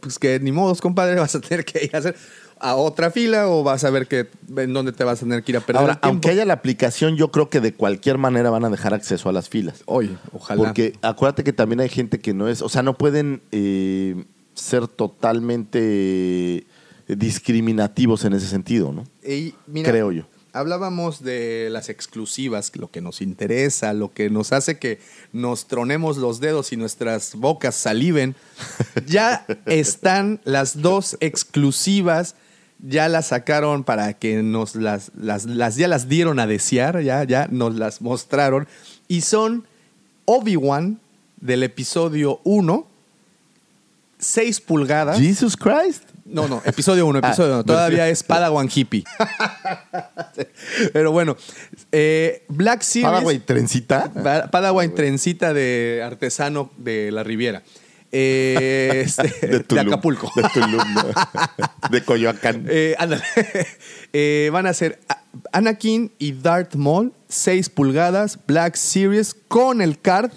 pues que ni modos, compadre, vas a tener que ir a hacer a otra fila o vas a ver que en dónde te vas a tener que ir a perder
Ahora,
el tiempo.
aunque haya la aplicación, yo creo que de cualquier manera van a dejar acceso a las filas.
Oye, ojalá.
Porque acuérdate que también hay gente que no es, o sea, no pueden eh, ser totalmente discriminativos en ese sentido, ¿no?
Y mira,
Creo yo.
Hablábamos de las exclusivas, lo que nos interesa, lo que nos hace que nos tronemos los dedos y nuestras bocas saliven. Ya están las dos exclusivas, ya las sacaron para que nos las, las, las- ya las dieron a desear, ya, ya nos las mostraron. Y son Obi-Wan del episodio 1, 6 pulgadas.
Jesus Christ.
No, no, episodio 1,
Ah,
episodio 1. Todavía es Padawan hippie. Pero bueno, eh, Black Series.
Paraguay, trencita.
Pa- Padawan trencita de artesano de la Riviera. Eh, este, de,
Tulum,
Acapulco.
De Tulum, ¿no? de Coyoacán.
Eh, ándale. Eh, van a ser Anakin y Darth Maul, 6 pulgadas, Black Series, con el card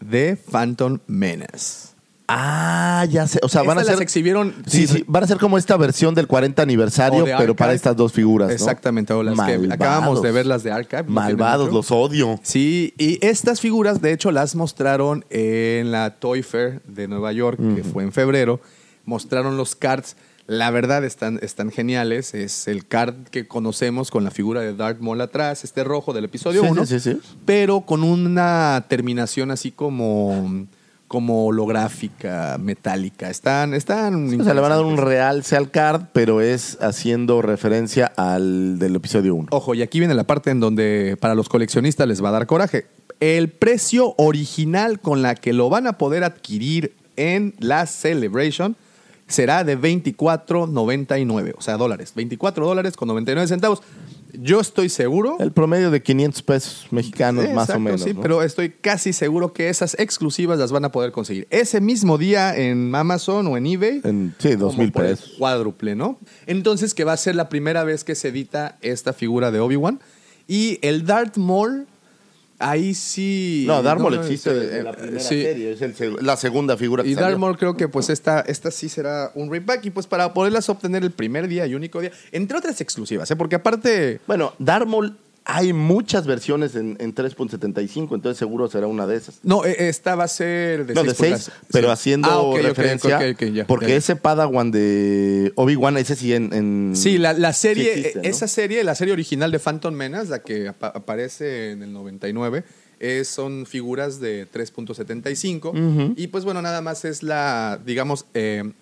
de Phantom Menace.
Ah, ya sé. O sea, van a
Estas las
ser.
exhibieron.
Sí, sí, van a ser como esta versión del 40 aniversario, pero para estas dos figuras. ¿no?
Exactamente, o las que acabamos de ver las de Archive.
Malvados, los odio.
Sí, y estas figuras, de hecho, las mostraron en la Toy Fair de Nueva York, que fue en febrero. Mostraron los cards. La verdad están, están geniales. Es el card que conocemos con la figura de Darth Maul atrás, este rojo del episodio
Sí,
1,
sí, sí, sí.
pero con una terminación así como, como holográfica, metálica. Están, están
O sea, le van a dar un realce al card, pero es haciendo referencia al del episodio 1.
Ojo, y aquí viene la parte en donde para los coleccionistas les va a dar coraje. El precio original con la que lo van a poder adquirir en la Celebration será de 24.99, o sea, dólares. 24 dólares con 99 centavos. Yo estoy seguro.
El promedio de 500 pesos mexicanos, más
Exacto,
o menos.
Sí,
¿no?
pero estoy casi seguro que esas exclusivas las van a poder conseguir. Ese mismo día en Amazon o en eBay.
En- sí, dos mil pesos.
Cuádruple, ¿no? Entonces, que va a ser la primera vez que se edita esta figura de Obi-Wan. Y el Darth Maul, ahí sí.
No,
no,
existe
eh,
desde
eh,
la primera
sí.
serie. Es el seg- la segunda figura que
Y
salió.
Maul creo que pues esta, esta sí será un repack. Y pues para poderlas obtener el primer día y único día, entre otras exclusivas, ¿eh? Porque aparte.
Bueno, Darth Maul hay muchas versiones en, en 3.75, entonces seguro será una de esas.
No, eh, esta va a ser de
no,
6
de 6,
pulgadas.
pero
Sí.
haciendo
Ah,
referencia.
ya,
porque
ya,
ese Padawan de Obi-Wan, ese sí en. en-
Sí, la, la serie,
sí existe, ¿no?
esa serie, la serie original de Phantom Menace, la que apa- aparece en el 99, es- son figuras de 3.75.
Ujú.
Y pues bueno, nada más es la, digamos... eh,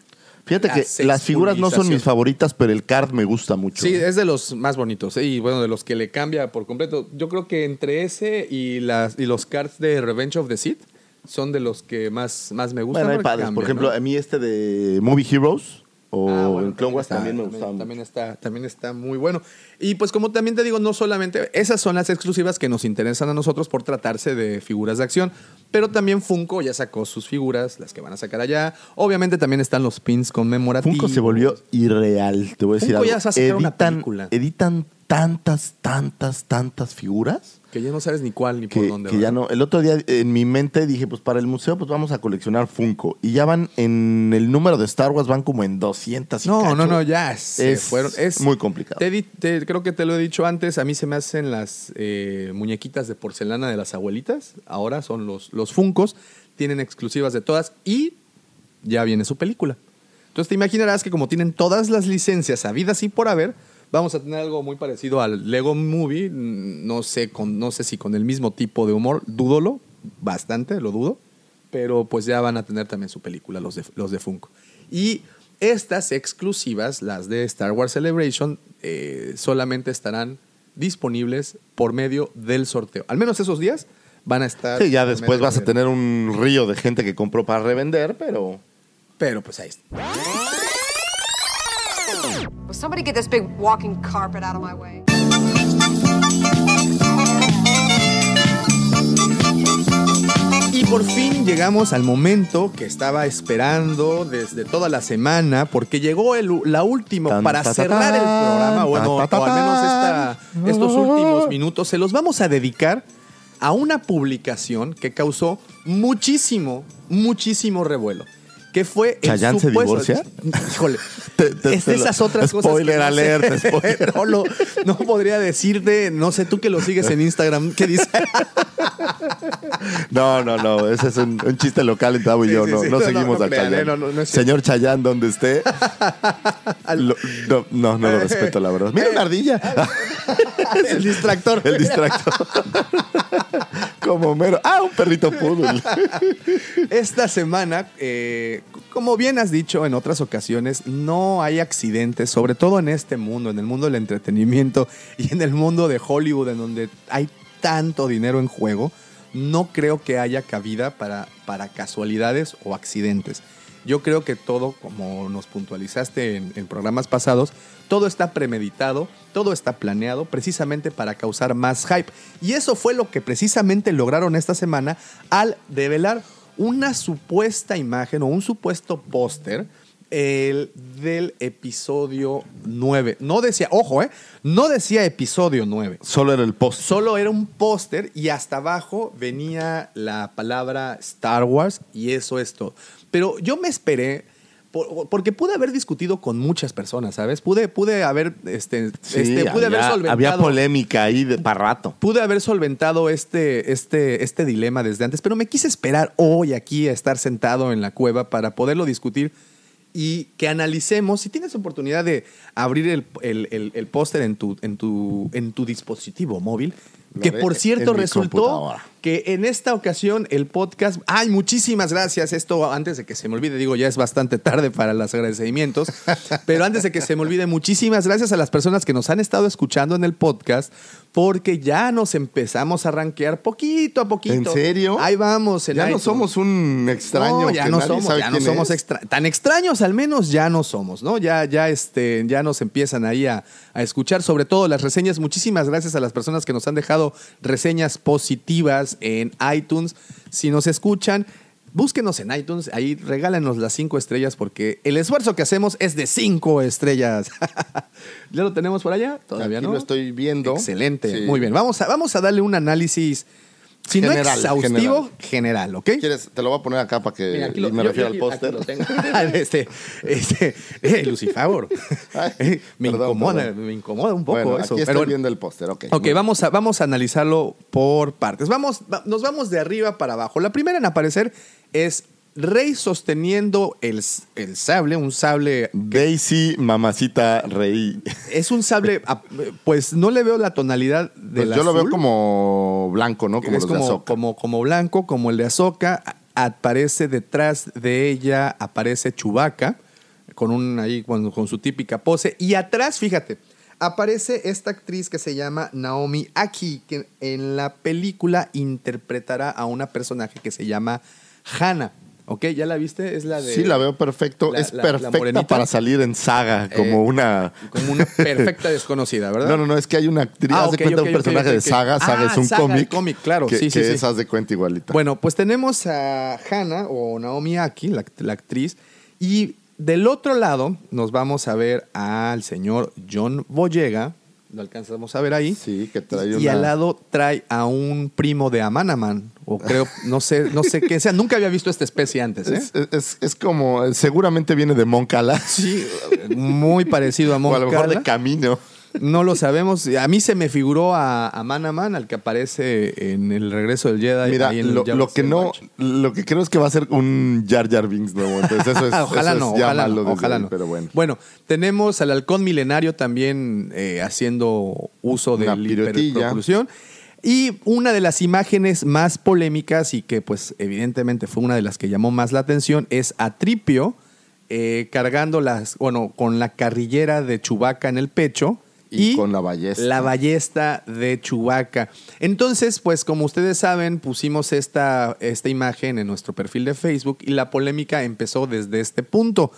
Fíjate que las figuras no son mis favoritas, pero el card me gusta mucho.
Sí, es de los más bonitos. ¿eh? Y bueno, de los que le cambia por completo. Yo creo que entre ese y, las, y los cards de Revenge of the Sith son de los que más, más me gustan.
bueno, hay padres. Por ejemplo,
¿no?
a mí este de Movie Heroes o
Ah, bueno,
en Clone Wars
está-
también me
también,
gustaba.
también está, también está muy bueno. Y pues como también te digo, no solamente esas son las exclusivas que nos interesan a nosotros por tratarse de figuras de acción, pero también Funko ya sacó sus figuras, las que van a sacar allá. Obviamente también están los pins conmemorativos.
Funko se volvió irreal, te voy a decir
Funko
algo.
ya se una película.
editan tantas, tantas, tantas figuras
Que ya no sabes ni cuál ni por
que,
dónde
que
va.
ya no. El otro día en mi mente dije, pues para el museo pues vamos a coleccionar Funko. Y ya van en el número de Star Wars, van como en 200 y
No,
cacho.
no, no, ya se
Es
fueron. Es
muy complicado.
Te di- te- creo que te lo he dicho antes, a mí se me hacen las eh, muñequitas de porcelana de las abuelitas. Ahora son los, los Funcos, tienen exclusivas de todas y ya viene su película. Entonces te imaginarás que como tienen todas las licencias habidas y por haber, vamos a tener algo muy parecido al Lego Movie. No sé, con, no sé si con el mismo tipo de humor, dúdolo, bastante, lo dudo. Pero pues ya van a tener también su película los de, los de Funko. Y estas exclusivas, las de Star Wars Celebration, eh, solamente estarán disponibles por medio del sorteo. Al menos esos días van a estar.
Sí, ya después vas a tener un río de gente que compró para revender, pero...
Pero pues ahí está.
Will somebody get this big walking carpet out of my way?
Y por fin llegamos al momento que estaba esperando desde toda la semana, porque llegó el, la última
Tan,
para
ta, ta,
cerrar el programa, bueno, o al menos esta- estos últimos minutos, se los vamos a dedicar a una publicación que causó muchísimo, muchísimo revuelo. Que fue
¿Chayanne se divorcia?
Híjole,
Te- te-
es
te
de
lo-
esas otras cosas.
Spoiler
no sé.
alert, spoiler.
no, lo- no podría decirte, no sé, tú que lo sigues en Instagram, ¿qué dice?
No, no, no, ese es un, un chiste local en Tavo y
Sí,
yo,
sí,
no,
sí.
no seguimos a Chayanne.
eh.
Señor Chayanne, donde esté, lo- no, no, no lo respeto, la verdad. Mira una ardilla.
el distractor.
El distractor. Como mero. Ah, un perrito poodle.
Esta semana, eh, como bien has dicho en otras ocasiones, no hay accidentes, sobre todo en este mundo, en el mundo del entretenimiento y en el mundo de Hollywood, en donde hay tanto dinero en juego. No creo que haya cabida para, para casualidades o accidentes. Yo creo que todo, como nos puntualizaste en, en programas pasados, todo está premeditado, todo está planeado precisamente para causar más hype. Y eso fue lo que precisamente lograron esta semana al develar una supuesta imagen o un supuesto póster el del episodio 9. No decía, ojo, ¿eh? No decía episodio 9.
Solo era el póster.
Solo era un póster y hasta abajo venía la palabra Star Wars y eso es todo. Pero yo me esperé por- porque pude haber discutido con muchas personas, ¿sabes? Pude, pude haber, este,
Sí,
este, pude haber
había,
solventado.
había polémica ahí de para rato.
Pude haber solventado este, este, este dilema desde antes, pero me quise esperar hoy aquí a estar sentado en la cueva para poderlo discutir y que analicemos. Si tienes oportunidad de abrir el, el- el- el póster en tu, en, tu, en tu dispositivo móvil,
Lo
que por cierto resultó que en esta ocasión el podcast. ¡Ay, muchísimas gracias! Esto antes de que se me olvide, digo, ya es bastante tarde para los agradecimientos, pero antes de que se me olvide, muchísimas gracias a las personas que nos han estado escuchando en el podcast, porque ya nos empezamos a rankear poquito a poquito.
¿En serio?
Ahí vamos. En
Ya no somos un extraño.
No, ya
que
no
nadie
somos, ya no somos extra- tan extraños al menos ya no somos, ¿no? Ya, ya, este, ya nos empiezan ahí a, a escuchar, sobre todo las reseñas. Muchísimas gracias a las personas que nos han dejado reseñas positivas en iTunes. Si nos escuchan, búsquenos en iTunes, ahí regálenos las cinco estrellas porque el esfuerzo que hacemos es de cinco estrellas. ¿Ya lo tenemos por allá? Todavía
Aquí
no.
lo estoy viendo.
Excelente,
Sí.
muy bien. Vamos a, vamos a darle un análisis, si no
General,
exhaustivo, general, ¿ok?
¿Quieres? Te lo voy a poner acá para que
Mira, aquí
y
lo-
me
yo-
refiero
yo
al póster.
tengo. este, este, eh, Lucifagor. Eh, me
perdón,
incomoda,
perdón.
me incomoda un poco
Bueno,
eso.
aquí estoy
pero
viendo el póster, ok.
Ok, vamos a, vamos a analizarlo por partes. Vamos, va- nos vamos de arriba para abajo. La primera en aparecer es Rey sosteniendo el, el sable, un sable.
Daisy, mamacita, rey.
Es un sable, ah, pues no le veo la tonalidad del
Pues yo lo veo como blanco, ¿no? Como
es
los de
como,
Ahsoka.
como, como blanco, como el de Azoka. Aparece detrás de ella, aparece Chubaca, con un ahí, con, con su típica pose. Y atrás, fíjate, aparece esta actriz que se llama Naomi Aki, que en la película interpretará a una personaje que se llama Hannah. ¿Ok? ¿Ya la viste? Es la de.
Sí, la veo perfecto.
la-
es
la-
perfecta para salir en saga, como
Eh,
una...
Como una perfecta desconocida, ¿verdad?
No, no, no, es que hay una actriz,
Ah,
haz de cuenta
ok,
un personaje de saga, saga
Ah,
es un cómic.
cómic, claro,
que,
sí, sí,
que
sí.
es, haz de cuenta igualita.
Bueno, pues tenemos a Hannah o Naomi Aki, la, la actriz, y del otro lado nos vamos a ver al señor John Boyega, lo alcanzamos a ver ahí.
Sí, que trae
Y
una...
al lado trae a un primo de Amanaman, o creo, no sé, no sé qué sea. Nunca había visto esta especie antes, ¿eh?
Es, es- es como, seguramente viene de Moncala.
Sí, muy parecido a
O a lo mejor
Moncala.
de camino.
No lo sabemos. A mí se me figuró a, a Manaman, al que aparece en el regreso del Jedi.
Mira,
en
lo, que no, lo que creo es que va a ser un Jar Jar Binks nuevo. Entonces eso es,
ojalá
eso
no, ojalá no, ojalá
ahí,
no.
Pero bueno.
Bueno, tenemos al halcón milenario también eh, haciendo uso de la hiperpropulsión. Y una de las imágenes más polémicas y que pues evidentemente fue una de las que llamó más la atención es a Tripio eh, cargando las, bueno, con la carrillera de Chubaca en el pecho.
Y con la ballesta.
La ballesta de Chubaca. Entonces, pues como ustedes saben, pusimos esta, esta imagen en nuestro perfil de Facebook y la polémica empezó desde este punto.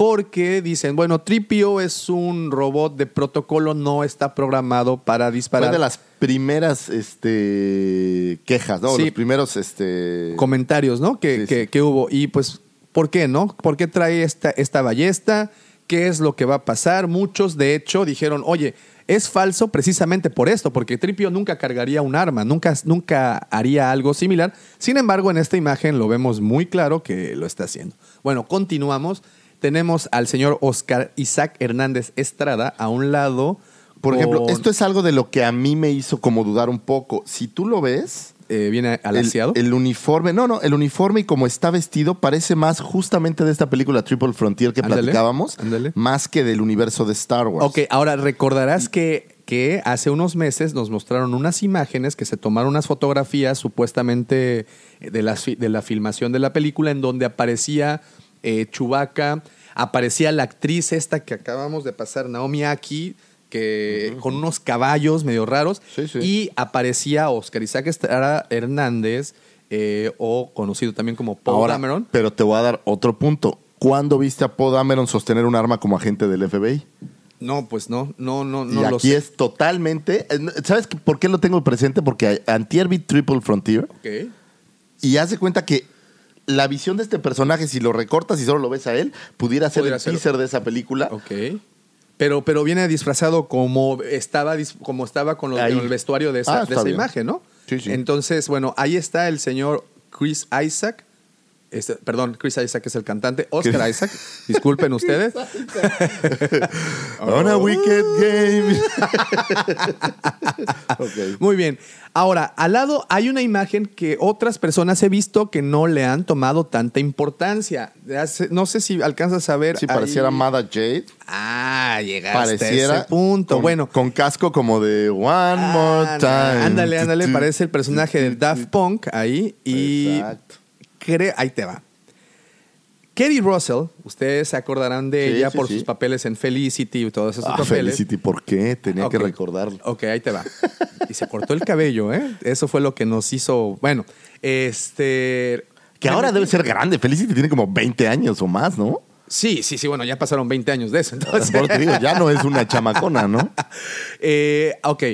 Porque dicen, bueno, Tripio es un robot de protocolo, no está programado para disparar.
Fue de las primeras este, quejas, ¿no?
Sí.
Los primeros este,
comentarios, ¿no? Que,
Sí,
que-
sí.
que hubo. Y pues, ¿por qué, no? ¿Por qué trae esta, esta ballesta? ¿Qué es lo que va a pasar? Muchos, de hecho, dijeron, oye, es falso precisamente por esto, porque Tripio nunca cargaría un arma, nunca, nunca haría algo similar. Sin embargo, en esta imagen lo vemos muy claro que lo está haciendo. Bueno, continuamos. Tenemos al señor Oscar Isaac Hernández Estrada a un lado.
Por ejemplo, esto es algo de lo que a mí me hizo como dudar un poco. Si tú lo ves,
eh, viene
el,
alaciado.
el uniforme, no, no, el uniforme y como está vestido parece más justamente de esta película Triple Frontier que platicábamos, más que del universo de Star Wars.
Ok, ahora recordarás que, que hace unos meses nos mostraron unas imágenes que se tomaron unas fotografías supuestamente de la, de la filmación de la película en donde aparecía eh, Chewbacca, aparecía la actriz esta que acabamos de pasar, Naomi Aki, que con unos caballos medio raros,
Sí, sí.
y aparecía Oscar Isaac Estrada Hernández, eh, o conocido también como Paul
Ahora,
Dameron.
pero te voy a dar otro punto. ¿Cuándo viste a Poe Dameron sostener un arma como agente del FBI?
No, pues no, no, no, no
y
lo
aquí
sé.
es totalmente. eh, ¿Sabes por qué lo tengo presente? Porque antier vi Triple Frontier
Ok.
y haz de cuenta que la visión de este personaje, si lo recortas y solo lo ves a él, pudiera ser
Pudiera
el
ser.
teaser de esa película.
Ok. Pero, pero viene disfrazado como estaba, como estaba con, los- el vestuario de esa,
Ah,
de esa imagen, ¿no?
Sí, sí.
Entonces, bueno, ahí está el señor Chris Isaac. Este, perdón, Chris Isaac es el cantante. Oscar Isaac. Disculpen ustedes.
On a wicked game.
Muy bien. Ahora, al lado hay una imagen que otras personas he visto que no le han tomado tanta importancia. No sé si alcanzas a ver.
Si pareciera
ahí.
Mada Jade.
Ah, llegaste
Pareciera
a ese punto.
Con,
bueno,
Con casco como de One More Time.
Ándale, ándale, parece el personaje del Daft Punk ahí. Y
Exacto.
Cre- ahí te va. Kerry Russell, ustedes se acordarán de
Sí,
ella
sí,
por
sí.
sus papeles en Felicity y todos esos
Ah,
papeles.
Felicity, ¿por qué? Tenía que recordarlo.
Ok, ahí te va. Y se cortó el cabello, ¿eh? Eso fue lo que nos hizo. Bueno, este.
Que ahora debe ser grande. Felicity tiene como 20 años o más, ¿no?
Sí, sí, sí, bueno, ya pasaron 20 años de eso. Entonces,
Por te digo, ya no es una chamacona, ¿no?
Eh, ok.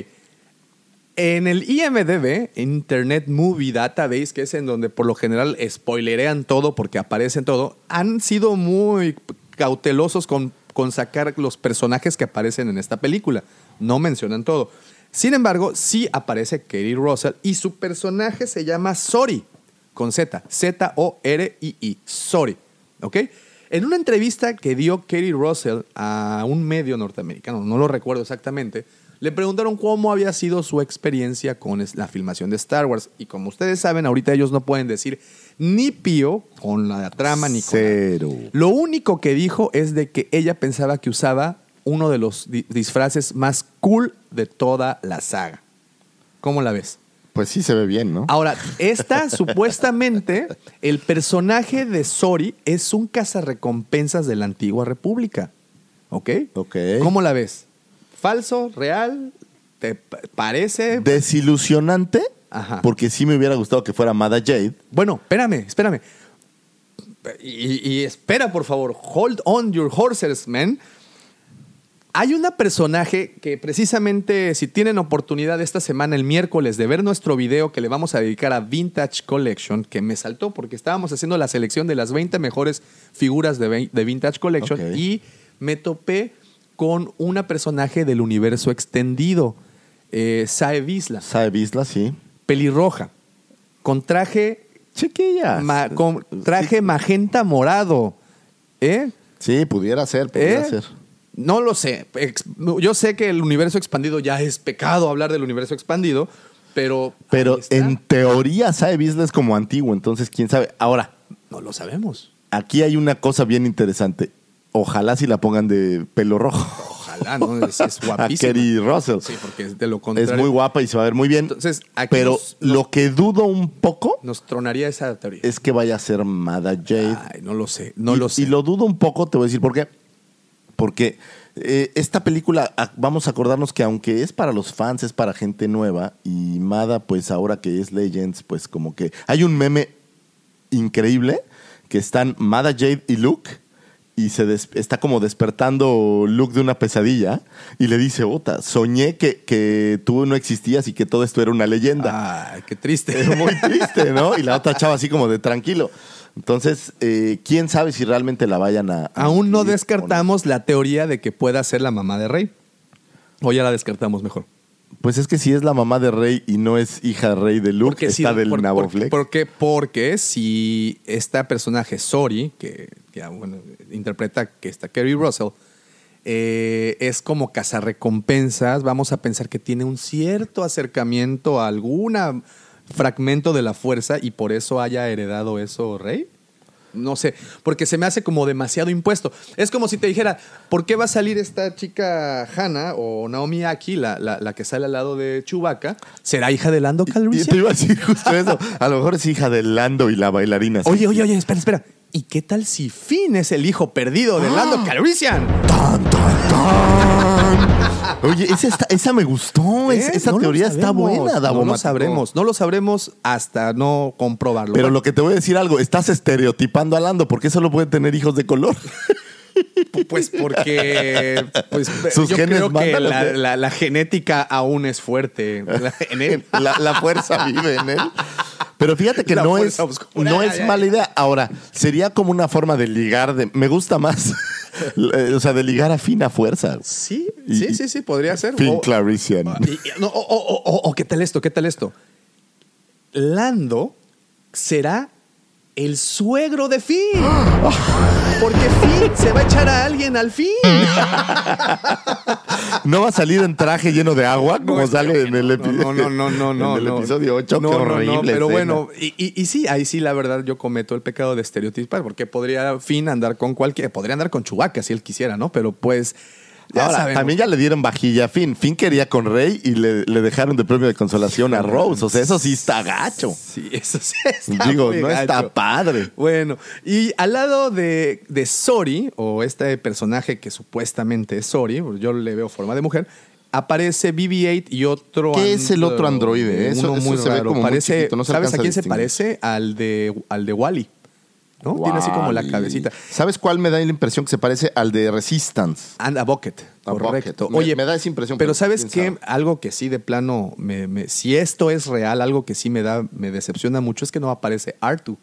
En el IMDB, Internet Movie Database, que es en donde por lo general spoilerean todo porque aparecen todo, han sido muy cautelosos con, con sacar los personajes que aparecen en esta película. No mencionan todo. Sin embargo, sí aparece Kerry Russell y su personaje se llama Sori, con Z, Z-O-R-I-I, Sori. ¿Ok? En una entrevista que dio Kerry Russell a un medio norteamericano, no lo recuerdo exactamente, le preguntaron cómo había sido su experiencia con la filmación de Star Wars. Y como ustedes saben, ahorita ellos no pueden decir ni pío con la trama ni con...
Cero.
Lo único que dijo es de que ella pensaba que usaba uno de los di- disfraces más cool de toda la saga. ¿Cómo la ves?
Pues sí se ve bien, ¿no?
Ahora, esta supuestamente, el personaje de Sori es un cazarrecompensas de la antigua república. ¿Ok?
Ok.
¿Cómo la ves? ¿Falso? ¿Real? ¿Te pa- parece?
Desilusionante,
Ajá.
porque sí me hubiera gustado que fuera Mada Jade.
Bueno, espérame, espérame. Y, y espera, por favor. Hold on your horses, man. Hay una personaje que precisamente, si tienen oportunidad esta semana, el miércoles, de ver nuestro video que le vamos a dedicar a Vintage Collection, que me saltó porque estábamos haciendo la selección de las 20 mejores figuras de, Vintage Collection y me topé con una personaje del universo extendido, eh, Sae Visla
Sabe Bisla, sí.
pelirroja, con traje
Chiquilla.
ma- con traje magenta morado. ¿Eh?
Sí, pudiera ser, pudiera
¿Eh?
ser.
No lo sé. Yo sé que el universo expandido ya es pecado hablar del universo expandido, pero.
Pero en teoría Sabe Bisla es como antiguo, entonces quién sabe. Ahora,
No lo sabemos.
aquí hay una cosa bien interesante. Ojalá si la pongan de pelo rojo.
Ojalá, ¿no? Es, es
A
guapísima.
Kerry Russell.
Sí, porque de lo contrario.
Es muy guapa y se va a ver muy bien.
Entonces, aquí
pero
nos-
lo que dudo un poco
Nos tronaría esa teoría.
es que vaya a ser Mada Jade.
Ay, no lo sé, no
y,
lo sé.
Y lo dudo un poco, te voy a decir por qué. Porque eh, esta película, a- vamos a acordarnos que aunque es para los fans, es para gente nueva. Y Mada, pues ahora que es Legends, pues como que hay un meme increíble que están Mada Jade y Luke. Y se des- está como despertando Luke de una pesadilla y le dice, Ota, soñé que, que tú no existías y que todo esto era una leyenda.
Ay, qué triste.
Es muy triste, ¿no? Y la otra chava así como de tranquilo. Entonces, eh, quién sabe si realmente la vayan a.
Aún no descartamos la teoría de que pueda ser la mamá de Rey. O ya la descartamos mejor.
Pues es que si es la mamá de Rey y no es hija de Rey de Luke,
sí,
está del
por-
nabo
por-
flex.
porque, porque si esta personaje, Sori, que, que, ah, bueno, interpreta que está Kerry Russell, eh, es como cazarrecompensas, vamos a pensar que tiene un cierto acercamiento a algún fragmento de la fuerza y por eso haya heredado eso Rey. No sé, porque se me hace como demasiado impuesto. Es como si te dijera, ¿por qué va a salir esta chica Hannah o Naomi Aki, la, la- la que sale al lado de Chewbacca? ¿Será hija de Lando Calrissian?
te iba a decir justo eso. A lo mejor es hija de Lando y la bailarina. sí.
Oye, oye, oye, espera, espera. ¿Y qué tal si Finn es el hijo perdido de Lando Calrissian?
Oye, esa, está- esa me gustó.
¿Eh?
esa
No lo
teoría está buena,
No
Davo
lo
Mático.
sabremos, no lo sabremos hasta no comprobarlo.
Pero lo que te voy a decir algo, estás estereotipando a Lando, porque solo puede tener hijos de color.
Pues porque pues,
Sus
yo
genes
creo que
¿o
la,
qué?
la- la genética aún es fuerte la- en él.
La, la fuerza vive en él. Pero fíjate que no es,
oscura.
no es mala idea. Ahora, sería como una forma de ligar, de, me gusta más, eh, o sea, de ligar a Finn a fuerza.
Sí,
Y-
sí, sí, sí, podría ser.
Finn Clarician.
y- no, o, o- o- o, ¿qué tal esto? ¿Qué tal esto? Lando será el suegro de Finn. Porque Finn se va a echar a alguien al fin.
¿No va a salir en traje lleno de agua como sale en el, epi-
No, no,
en el episodio 8?
No,
Qué
no, no,
horrible.
pero
escena.
bueno, y, y- y sí, ahí sí, la verdad, yo cometo el pecado de estereotipar, porque podría Finn andar con cualquier, podría andar con Chewbacca si él quisiera, ¿no? Pero pues, ya
Ahora,
sabemos.
también ya le dieron vajilla a Finn. Finn quería con Rey y le, le dejaron de premio de consolación a Rose. O sea, eso sí está gacho.
Sí, eso sí está
Digo,
muy
no
gacho.
está padre.
Bueno, y al lado de, de Sori, o este personaje que supuestamente es Sori, yo le veo forma de mujer, aparece BB-8 y otro.
¿Qué es el otro androide? Eso-
Uno
eso
muy
se ve como muy
Parece-
chiquito, no se
¿Sabes a
a
quién se parece? Al de, al de Wally. ¿No? Tiene así como la cabecita.
¿Sabes cuál me da la impresión que se parece al de Resistance?
And a bucket.
A
correcto.
bucket. Me-
Oye,
me da esa impresión,
Pero
pero
¿sabes qué? Algo que sí de plano, me, me- si esto es real, algo que sí me da, me decepciona mucho es que no aparece Artu.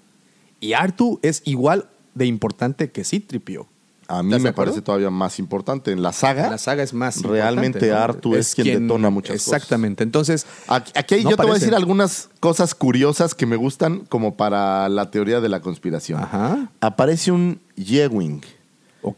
Y Artu es igual de importante que Citripio.
A mí
¿Estás de
me parece todavía más importante. En la saga,
La saga es más
realmente
¿no?
Artu es, quien, detona muchas
Exactamente. Entonces,
cosas. Aquí, aquí
No
yo te voy a decir algunas cosas curiosas que me gustan como para la teoría de la conspiración.
Ajá.
Aparece un Yewing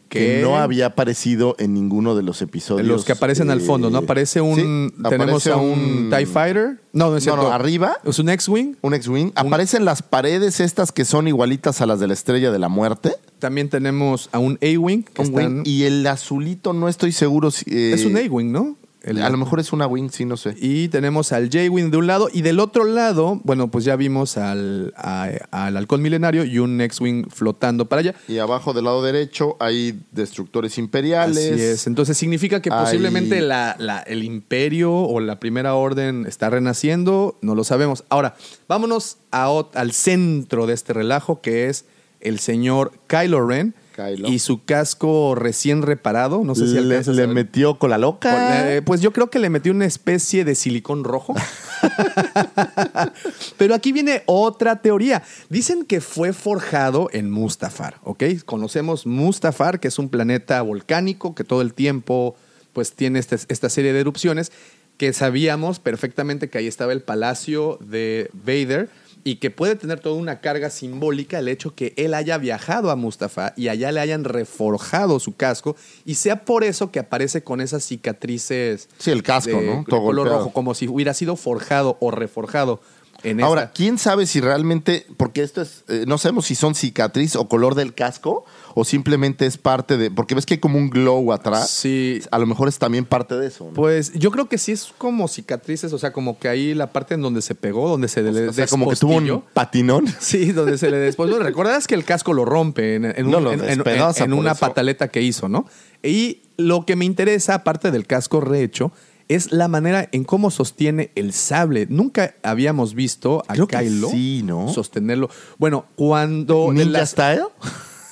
que no había aparecido en ninguno de los episodios.
Los que aparecen al fondo, ¿no?
eh,
Aparece un.
sí,
tenemos
aparece
a un, TIE Fighter. No, no es cierto.
no, arriba.
Es un X-Wing.
Un X-Wing. Aparecen las paredes estas que son igualitas a las de la Estrella de la Muerte.
También tenemos a un A-Wing. están-.
Y el azulito no estoy seguro si... eh,
Es un A-Wing, ¿no? El-
a lo mejor es una wing, sí, no sé.
Y tenemos al J-Wing de un lado y del otro lado, bueno, pues ya vimos al, a- al halcón milenario y un X-Wing flotando para allá.
Y abajo del lado derecho hay destructores imperiales.
Así es. Entonces significa que
Hay-
posiblemente la- la- el imperio o la primera orden está renaciendo, no lo sabemos. Ahora, vámonos a al centro de este relajo que es el señor Kylo Ren
Kylo.
y su casco recién reparado. No sé si
le, le metió con la loca.
Con- eh, pues yo creo que le metió una especie de silicón rojo. Pero aquí viene otra teoría. Dicen que fue forjado en Mustafar, ¿ok? Conocemos Mustafar, que es un planeta volcánico que todo el tiempo pues tiene este- esta serie de erupciones, que sabíamos perfectamente que ahí estaba el palacio de Vader y que puede tener toda una carga simbólica el hecho que él haya viajado a Mustafa y allá le hayan reforjado su casco y sea por eso que aparece con esas cicatrices
Sí, el casco,
de-
¿no? Todo
color
golpeado.
rojo, como si hubiera sido forjado o reforjado en
Ahora, ¿quién sabe si realmente, porque esto es, eh, no sabemos si son cicatriz o color del casco o simplemente es parte de, porque ves que hay como un glow atrás.
Sí.
A lo mejor es también parte de eso. ¿no?
Pues yo creo que sí es como cicatrices, o sea, como que ahí la parte en donde se pegó, donde se le
o sea, como que tuvo un patinón.
Sí, donde se le después. ¿Recuerdas que el casco lo rompe en, en un-
No, lo
en- en-
despedaza
en
por
una
eso.
pataleta que hizo, ¿no? Y lo que me interesa, aparte del casco rehecho, es la manera en cómo sostiene el sable. Nunca habíamos visto a
Creo
Kylo
sí, ¿no?
sostenerlo. Bueno, cuando.
Ninja
las-
Style.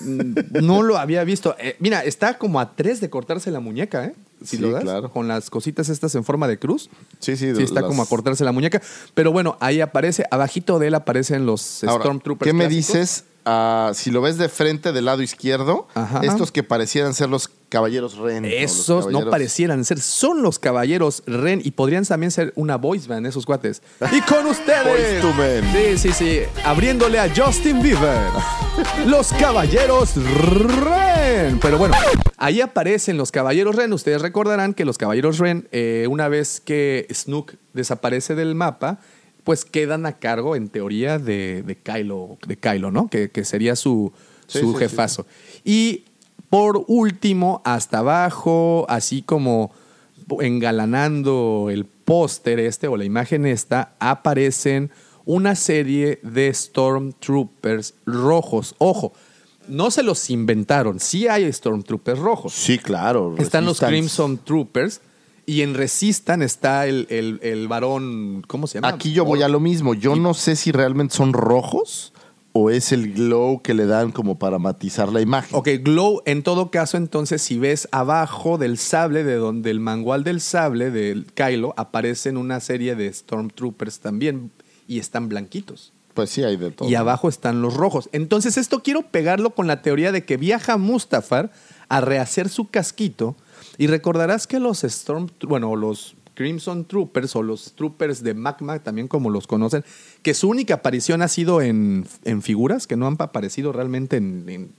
no lo había visto. Eh, mira, está como a tres de cortarse la muñeca, ¿eh? Si
Sí,
lo das,
claro.
con las cositas estas en forma de cruz.
Sí, sí.
Sí, está
las-
como a cortarse la muñeca. Pero bueno, ahí aparece, abajito de él aparecen los
Ahora,
Stormtroopers.
¿Qué me
clásicos.
dices? ah, si lo ves de frente del lado izquierdo,
Ajá.
estos que parecieran ser los caballeros Ren.
Esos no parecieran ser, son los caballeros Ren y podrían también ser una voice band, esos cuates. Y con ustedes. Sí, sí, sí. Abriéndole a Justin Bieber. los caballeros Ren. Pero bueno, ahí aparecen los caballeros Ren. Ustedes recordarán que los caballeros Ren, eh, una vez que Snook desaparece del mapa, pues quedan a cargo, en teoría, de, de Kylo, de Kylo, ¿no? Que, que sería su,
Sí,
su
sí,
jefazo. Y por último, hasta abajo, así como engalanando el póster este o la imagen esta, aparecen una serie de Stormtroopers rojos. Ojo, no se los inventaron, sí hay Stormtroopers rojos.
Sí, claro.
Están los. Crimson Troopers y en Resistan está el, el- el varón, ¿cómo se llama?
Aquí yo voy a lo mismo. Yo no sé si realmente son rojos o es el glow que le dan como para matizar la imagen.
Ok, Glow, en todo caso, entonces, si ves abajo del sable, de donde el mangual del sable del Kylo, aparecen una serie de Stormtroopers también y están blanquitos.
Pues sí, hay de todo.
y abajo están los rojos. Entonces, esto quiero pegarlo con la teoría de que viaja Mustafar a rehacer su casquito. Y recordarás que los Storm, bueno, los Crimson Troopers o los Troopers de Magma, también como los conocen, que su única aparición ha sido en, en figuras, que no han aparecido realmente en. en-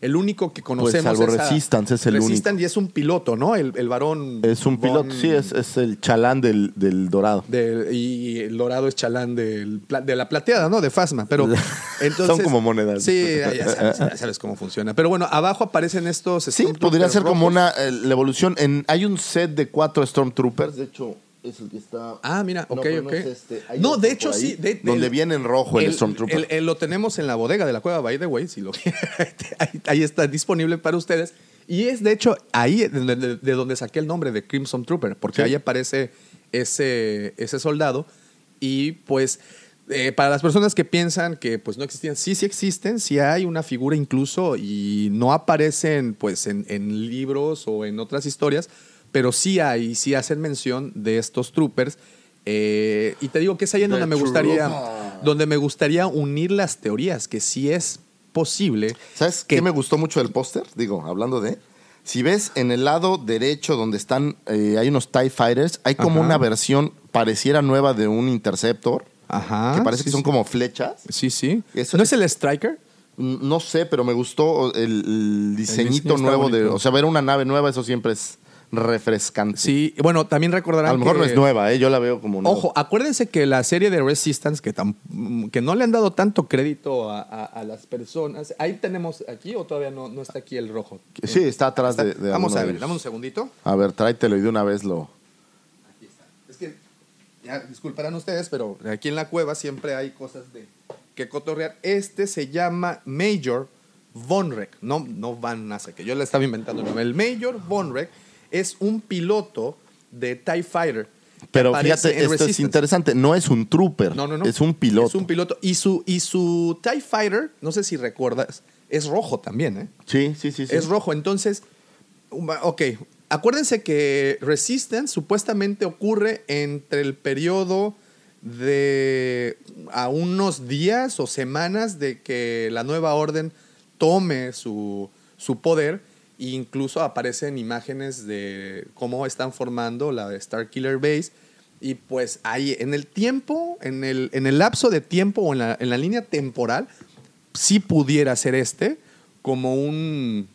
el único que conocemos
salvo
es a-
Resistance, es el
Resistance y es un piloto, ¿no? El, el varón.
Es un piloto, sí, es, es el chalán del, del dorado.
de- y el dorado es chalán del de la plateada, ¿no? De Fasma. Pero entonces.
Son como monedas.
Sí, ya, sabes, ya sabes cómo funciona. Pero bueno, abajo aparecen estos.
Sí, podría ser como una eh, la evolución. En, hay un set de cuatro Stormtroopers, de hecho, es el que está.
Ah, mira,
No,
ok,
no
ok.
es este.
No, de hecho
ahí,
sí. de-
donde
el-
viene en rojo el,
el-
Stormtrooper.
el- el lo tenemos en la bodega de la cueva, by the way, si lo ahí, ahí está disponible para ustedes. Y es de hecho ahí de, de- de donde saqué el nombre de Crimson Trooper, porque
Sí.
ahí aparece ese, ese soldado. Y pues eh, para las personas que piensan que pues no existían, sí, sí existen, sí hay una figura incluso y no aparecen pues en, en libros o en otras historias, pero sí hay, sí hacen mención de estos troopers. Eh, y te digo que es ahí en donde me gustaría,
Trooper.
donde me gustaría unir las teorías, que sí es posible.
¿Sabes
que-
qué me gustó mucho del póster? Digo, hablando de. Si ves en el lado derecho donde están, eh, hay unos TIE Fighters, hay como
Ajá.
una versión pareciera nueva de un Interceptor,
Ajá.
que parece
sí,
que son
sí.
como flechas.
Sí, sí.
Eso-
¿No es el Striker?
No sé, pero me gustó el, el diseñito nuevo de. O sea, ver una nave nueva, eso siempre es refrescante.
Sí, bueno, también recordarán
A lo mejor
que-
no es nueva, ¿eh? yo la veo como nueva.
Ojo, acuérdense que la serie de Resistance, que, tam- que no le han dado tanto crédito a, a- a las personas. Ahí tenemos aquí o todavía no, no está aquí el rojo.
Sí, está atrás de, de
Vamos a ver, dame un segundito.
A ver, tráetelo y de una vez lo.
Es que, ya disculparán ustedes, pero aquí en la cueva siempre hay cosas de que cotorrear. Este se llama Major Vonrek, no, no Van Nasa, que yo le estaba inventando el nombre. El Major Vonrek es un piloto de TIE Fighter.
Pero fíjate, esto es interesante. No es un trooper.
No, no, no.
Es un piloto.
Es un piloto. Y su, y su TIE Fighter, no sé si recuerdas, es rojo también, ¿eh?
Sí, sí, sí. sí.
Es rojo. Entonces, ok. Acuérdense que Resistance supuestamente ocurre entre el periodo de a unos días o semanas de que la nueva orden tome su, su poder. E incluso aparecen imágenes de cómo están formando la Star Killer Base. Y pues ahí, en el tiempo, en el, en el lapso de tiempo o en la, en la línea temporal, sí pudiera ser este como un...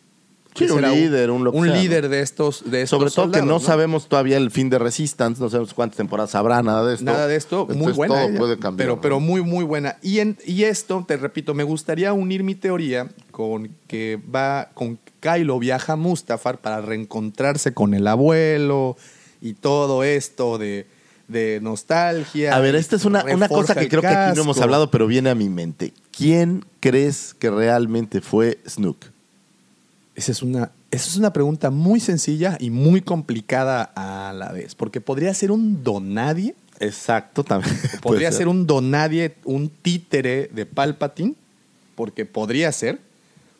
Líder, un
líder de estos, de estos
Sobre todo que no, sabemos todavía el fin de Resistance, no sabemos cuántas temporadas habrá, nada de esto.
Nada de esto, muy
Entonces,
buena. Ella,
puede cambiar.
pero,
¿no?
pero muy, muy buena. Y, en- y esto, te repito, me gustaría unir mi teoría con que va, con Kylo viaja a Mustafar para reencontrarse con el abuelo y todo esto de, de nostalgia.
A ver, esta es una, una cosa que creo que aquí no hemos hablado, pero viene a mi mente. ¿Quién crees que realmente fue Snook?
Esa es una, esa es una pregunta muy sencilla y muy complicada a la vez, porque podría ser un donadie,
Exacto, también.
podría
puede
ser un donadie, un títere de Palpatine, porque podría ser,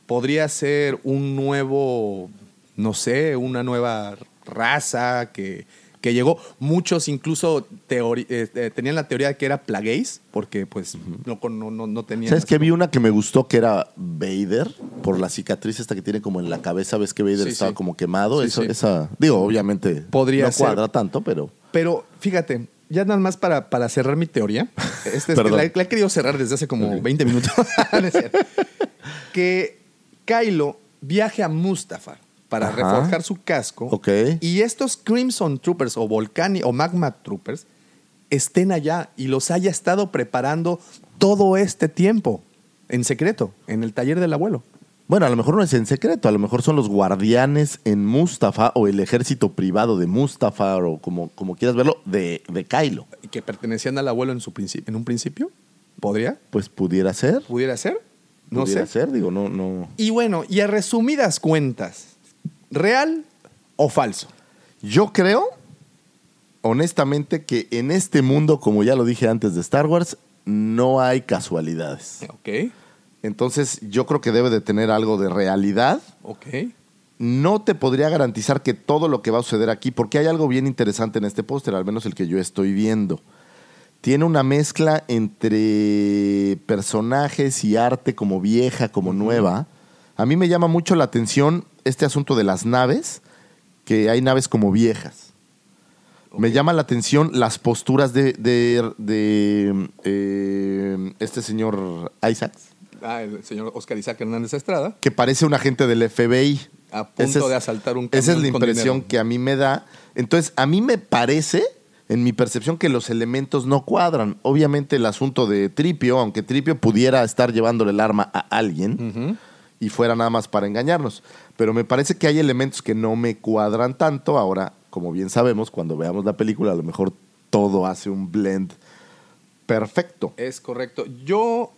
podría ser un nuevo, no sé, una nueva raza que, que llegó. Muchos incluso eh, tenían la teoría de que era Plagueis, porque pues no, no, no, no tenían...
¿Sabes que Vi una que me gustó que era Vader, por la cicatriz esta que tiene como en la cabeza, ves que Vader
Sí,
estaba
sí.
como quemado.
Sí,
Eso. Esa, digo, obviamente
Podría
no
ser.
cuadra tanto, pero
Pero fíjate, ya nada más para, para cerrar mi teoría. Este es-
Perdón.
la, la he querido cerrar desde hace como 20 minutos. Que Kylo viaje a Mustafar para
Ajá.
reforjar su casco. Y estos Crimson Troopers o Volcani o Magma Troopers estén allá y los haya estado preparando todo este tiempo en secreto, en el taller del abuelo.
Bueno, a lo mejor no es en secreto, a lo mejor son los guardianes en Mustafa o el ejército privado de Mustafa o como, como quieras verlo, de, de Kylo.
Y que pertenecían al abuelo en, su en un principio. ¿Podría?
Pues pudiera ser.
¿Pudiera ser? No sé.
ser, digo, no, no.
Y bueno, y a resumidas cuentas, ¿real o falso?
Yo creo, honestamente, que en este mundo, como ya lo dije antes de Star Wars, no hay casualidades.
Ok,
Entonces, yo creo que debe de tener algo de realidad.
ok.
No te podría garantizar que todo lo que va a suceder aquí, porque hay algo bien interesante en este póster, al menos el que yo estoy viendo. Tiene una mezcla entre personajes y arte como vieja, como nueva. A mí me llama mucho la atención este asunto de las naves, que hay naves como viejas. Me llama la atención las posturas de, de- de, eh, este señor Isaacs,
Ah, el señor Oscar Isaac Hernández Estrada.
que parece un agente del FBI.
A punto
es-
de asaltar un
Esa es la impresión
dinero.
que a mí me da. Entonces, a mí me parece, en mi percepción, que los elementos no cuadran. Obviamente, el asunto de Tripio, aunque Tripio pudiera estar llevándole el arma a alguien y fuera nada más para engañarnos. Pero me parece que hay elementos que no me cuadran tanto. Ahora, como bien sabemos, cuando veamos la película, a lo mejor todo hace un blend perfecto.
Es correcto. Yo,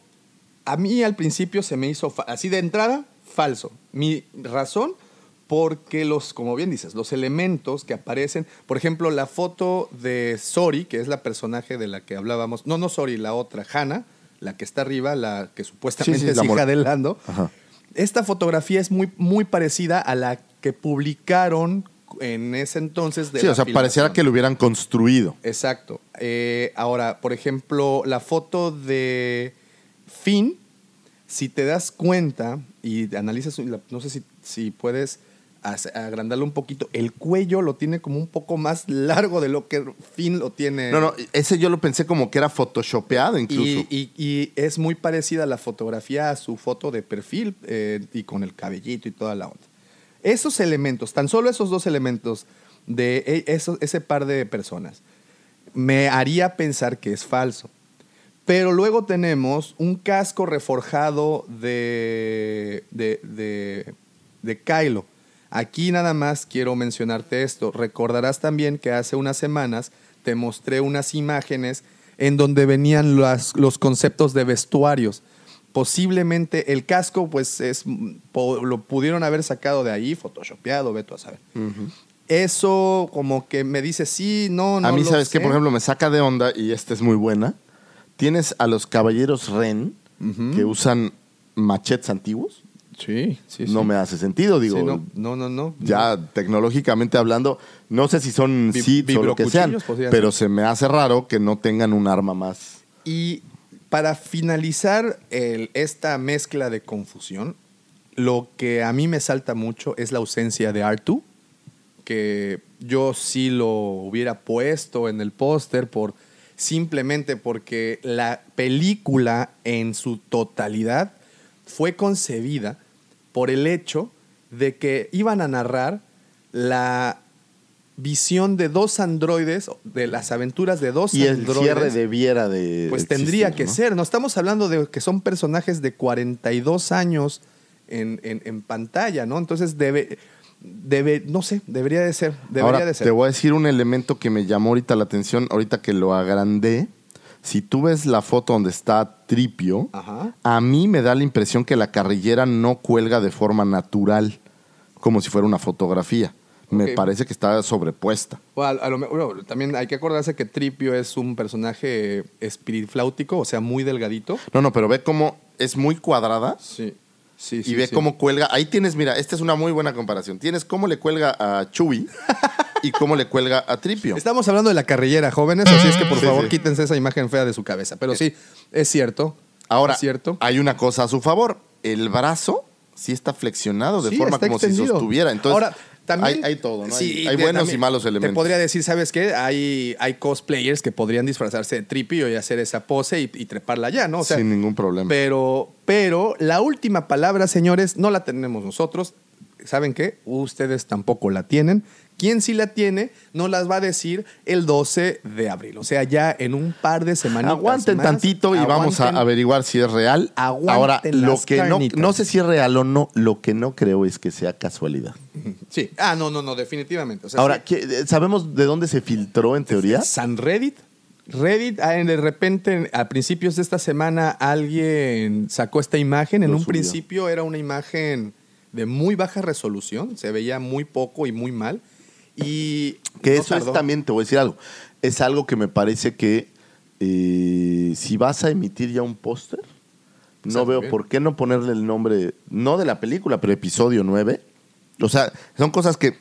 a mí al principio se me hizo, así de entrada, falso. Mi razón, porque los, como bien dices, los elementos que aparecen, por ejemplo, la foto de Sori, que es la personaje de la que hablábamos, no, no Sori, la otra, Hannah, la que está arriba, la que supuestamente
Sí, sí,
es
la
hija de Lando.
Ajá.
Esta fotografía es muy, muy parecida a la que publicaron en ese entonces de
Sí,
la
o sea, pareciera que lo hubieran construido.
Exacto. Eh, ahora, por ejemplo, la foto de Finn, si te das cuenta y analizas, no sé si, si puedes agrandarlo un poquito, el cuello lo tiene como un poco más largo de lo que Finn lo tiene.
No, no, ese yo lo pensé como que era photoshopeado incluso.
Y, y- y es muy parecida la fotografía a su foto de perfil eh, y con el cabellito y toda la onda. Esos elementos, tan solo esos dos elementos de e- eso- ese par de personas, me haría pensar que es falso. Pero luego tenemos un casco reforjado de, de, de, de Kylo. Aquí nada más quiero mencionarte esto. Recordarás también que hace unas semanas te mostré unas imágenes en donde venían las- los conceptos de vestuarios. Posiblemente el casco, pues es, lo pudieron haber sacado de ahí, photoshopeado, veto a saber. Eso como que me dice sí, no, no.
a mí,
lo
¿sabes
sé.
Por ejemplo, me saca de onda, y esta es muy buena. Tienes a los caballeros Ren que usan machetes antiguos.
Sí, sí,
No
sí.
me hace sentido, digo.
Sí, no, no, no, no.
Ya tecnológicamente hablando, no sé si son
Vi-
Sith o lo que sean, pero se me hace raro que no tengan un arma más.
Y para finalizar el- esta mezcla de confusión, lo que a mí me salta mucho es la ausencia de Artu, que yo sí lo hubiera puesto en el póster por simplemente porque la película en su totalidad fue concebida por el hecho de que iban a narrar la visión de dos androides, de las aventuras de dos
Y el
androides.
cierre debiera de.
Pues tendría que
¿no?
ser, ¿no? Estamos hablando de que son personajes de 42 años en, en- en pantalla, ¿no? Entonces debe, debe, no sé, debería de ser, debería
Ahora,
de ser.
te voy a decir un elemento que me llamó ahorita la atención, ahorita que lo agrandé. Si tú ves la foto donde está Tripio,
Ajá.
a mí me da la impresión que la carrillera no cuelga de forma natural, como si fuera una fotografía. Me parece que está sobrepuesta.
A- lo bueno, también hay que acordarse que Tripio es un personaje espirifláutico, o sea, muy delgadito.
No, no, pero ve cómo es muy cuadrada
Sí. Sí,
y
sí,
ve
sí.
cómo cuelga. Ahí tienes, mira, esta es una muy buena comparación. Tienes cómo le cuelga a Chewie y cómo le cuelga a Tripio.
Estamos hablando de la carrillera, jóvenes, así es que por
Sí,
favor
sí.
quítense esa imagen fea de su cabeza. Pero sí, es cierto.
Ahora,
es cierto.
hay una cosa a su favor. El brazo sí está flexionado de
Sí,
forma
está
como si
extendido.
sostuviera. Entonces,
Ahora, también,
hay, hay todo, ¿no?
Sí,
hay hay
te-
buenos
también
y malos elementos.
Te podría decir, ¿sabes qué? Hay, hay cosplayers que podrían disfrazarse de tripio y hacer esa pose y, y treparla ya, ¿no? O sea,
Sin ningún problema.
pero, pero la última palabra, señores, no la tenemos nosotros. ¿Saben qué? Ustedes tampoco la tienen. Quien sí la tiene, nos las va a decir el 12 de abril. O sea, ya en un par de semanas.
Aguanten tantito y vamos a averiguar si es real.
Aguanten
Ahora, lo que no,
carnitas.
no sé si es real o no, lo que no creo es que sea casualidad.
Sí. Ah, no, no, no, definitivamente. O sea,
Ahora,
sí.
¿qué- ¿sabemos de dónde se filtró en teoría?
San Reddit. Reddit, ah, de repente, a principios de esta semana, alguien sacó esta imagen. En
Lo
un
subió.
principio era una imagen de muy baja resolución, se veía muy poco y muy mal. Y
Que
no
eso es también, te voy a decir algo, es algo que me parece que eh, si vas a emitir ya un póster, no veo
bien.
por qué no ponerle el nombre, no de la película, pero episodio 9. O sea, son cosas que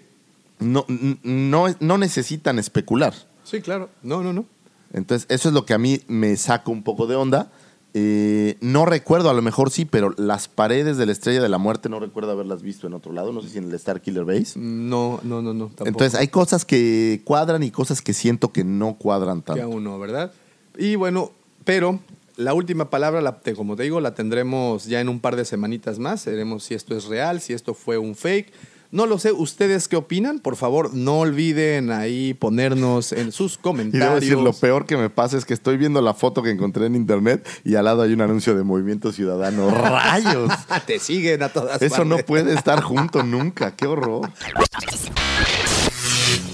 no, no, no necesitan especular.
Sí, claro. No, no, no.
Entonces, eso es lo que a mí me saca un poco de onda. Eh, no recuerdo, a lo mejor sí, pero las paredes de la Estrella de la Muerte no recuerdo haberlas visto en otro lado. No sé si en el Star Killer Base.
No, no, no, no. Tampoco.
Entonces, hay cosas que cuadran y cosas que siento que no cuadran
que
tanto.
aún no, ¿verdad? Y bueno, pero la última palabra, la, te- como te digo, la tendremos ya en un par de semanitas más. Veremos si esto es real, si esto fue un fake. No lo sé, ¿ustedes qué opinan? Por favor, no olviden ahí ponernos en sus
Y debo
comentarios.
decir, lo peor que me pasa es que estoy viendo la foto que encontré en internet y al lado hay un anuncio de Movimiento Ciudadano. ¡Rayos!
Te siguen a todas
Eso no puede estar junto nunca. ¡Qué horror!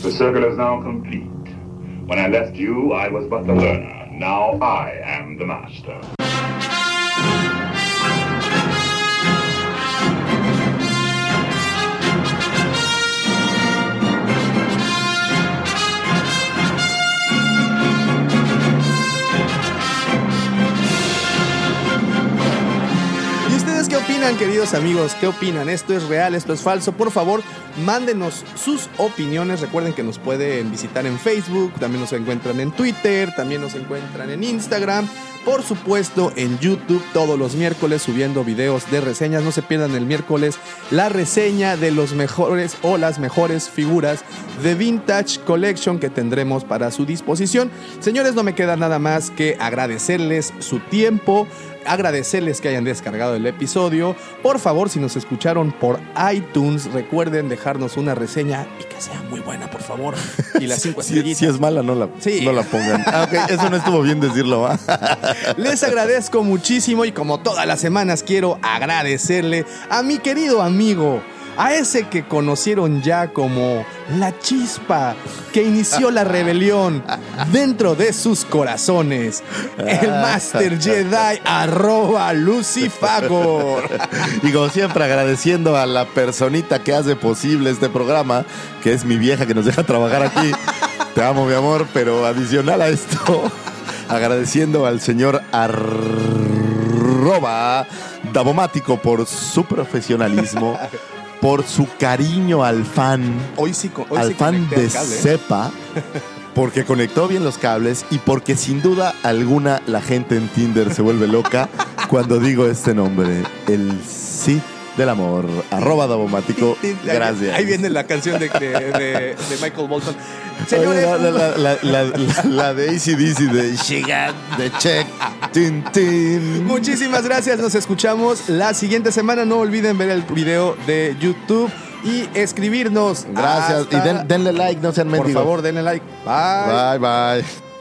The circle is now complete. When I left you, I was but the learner. Now I am the master.
Qué opinan, queridos amigos? ¿Qué opinan? ¿Esto es real? ¿Esto es falso? Por favor, mándenos sus opiniones. Recuerden que nos pueden visitar en Facebook, también nos encuentran en Twitter, también nos encuentran en Instagram. Por supuesto, en YouTube todos los miércoles subiendo videos de reseñas. No se pierdan el miércoles la reseña de los mejores o las mejores figuras de Vintage Collection que tendremos para su disposición. Señores, no me queda nada más que agradecerles su tiempo, agradecerles que hayan descargado el episodio. Por favor, si nos escucharon por iTunes, recuerden dejarnos una reseña y que sea muy buena, por favor. Y las cinco
Si, si es mala, no la,
Sí.
no la pongan. Ah, eso no estuvo bien decirlo.
Les agradezco muchísimo y como todas las semanas quiero agradecerle a mi querido amigo, a ese que conocieron ya como la chispa que inició la rebelión dentro de sus corazones, el Master Jedi arroba Lucifagor.
Y como siempre, agradeciendo a la personita que hace posible este programa, que es mi vieja que nos deja trabajar aquí. Te amo, mi amor, pero adicional a esto, agradeciendo al señor arroba Davomático por su profesionalismo, por su cariño al fan,
Hoy sí, hoy
al
sí
fan de cepa, porque conectó bien los cables y porque sin duda alguna la gente en Tinder se vuelve loca cuando digo este nombre, el sí del amor, arroba Davomático,
Ahí-
gracias.
Ahí viene la canción de, de- de- de Michael Bolton. Señores,
La, la- la- la- de ACDC de She got the check, tin, tin.
Muchísimas gracias, nos escuchamos la siguiente semana. No olviden ver el video de YouTube y escribirnos.
Gracias.
Hasta-
Y den- denle like, no sean
Por
mendigos.
favor, denle like. Bye.
Bye, bye.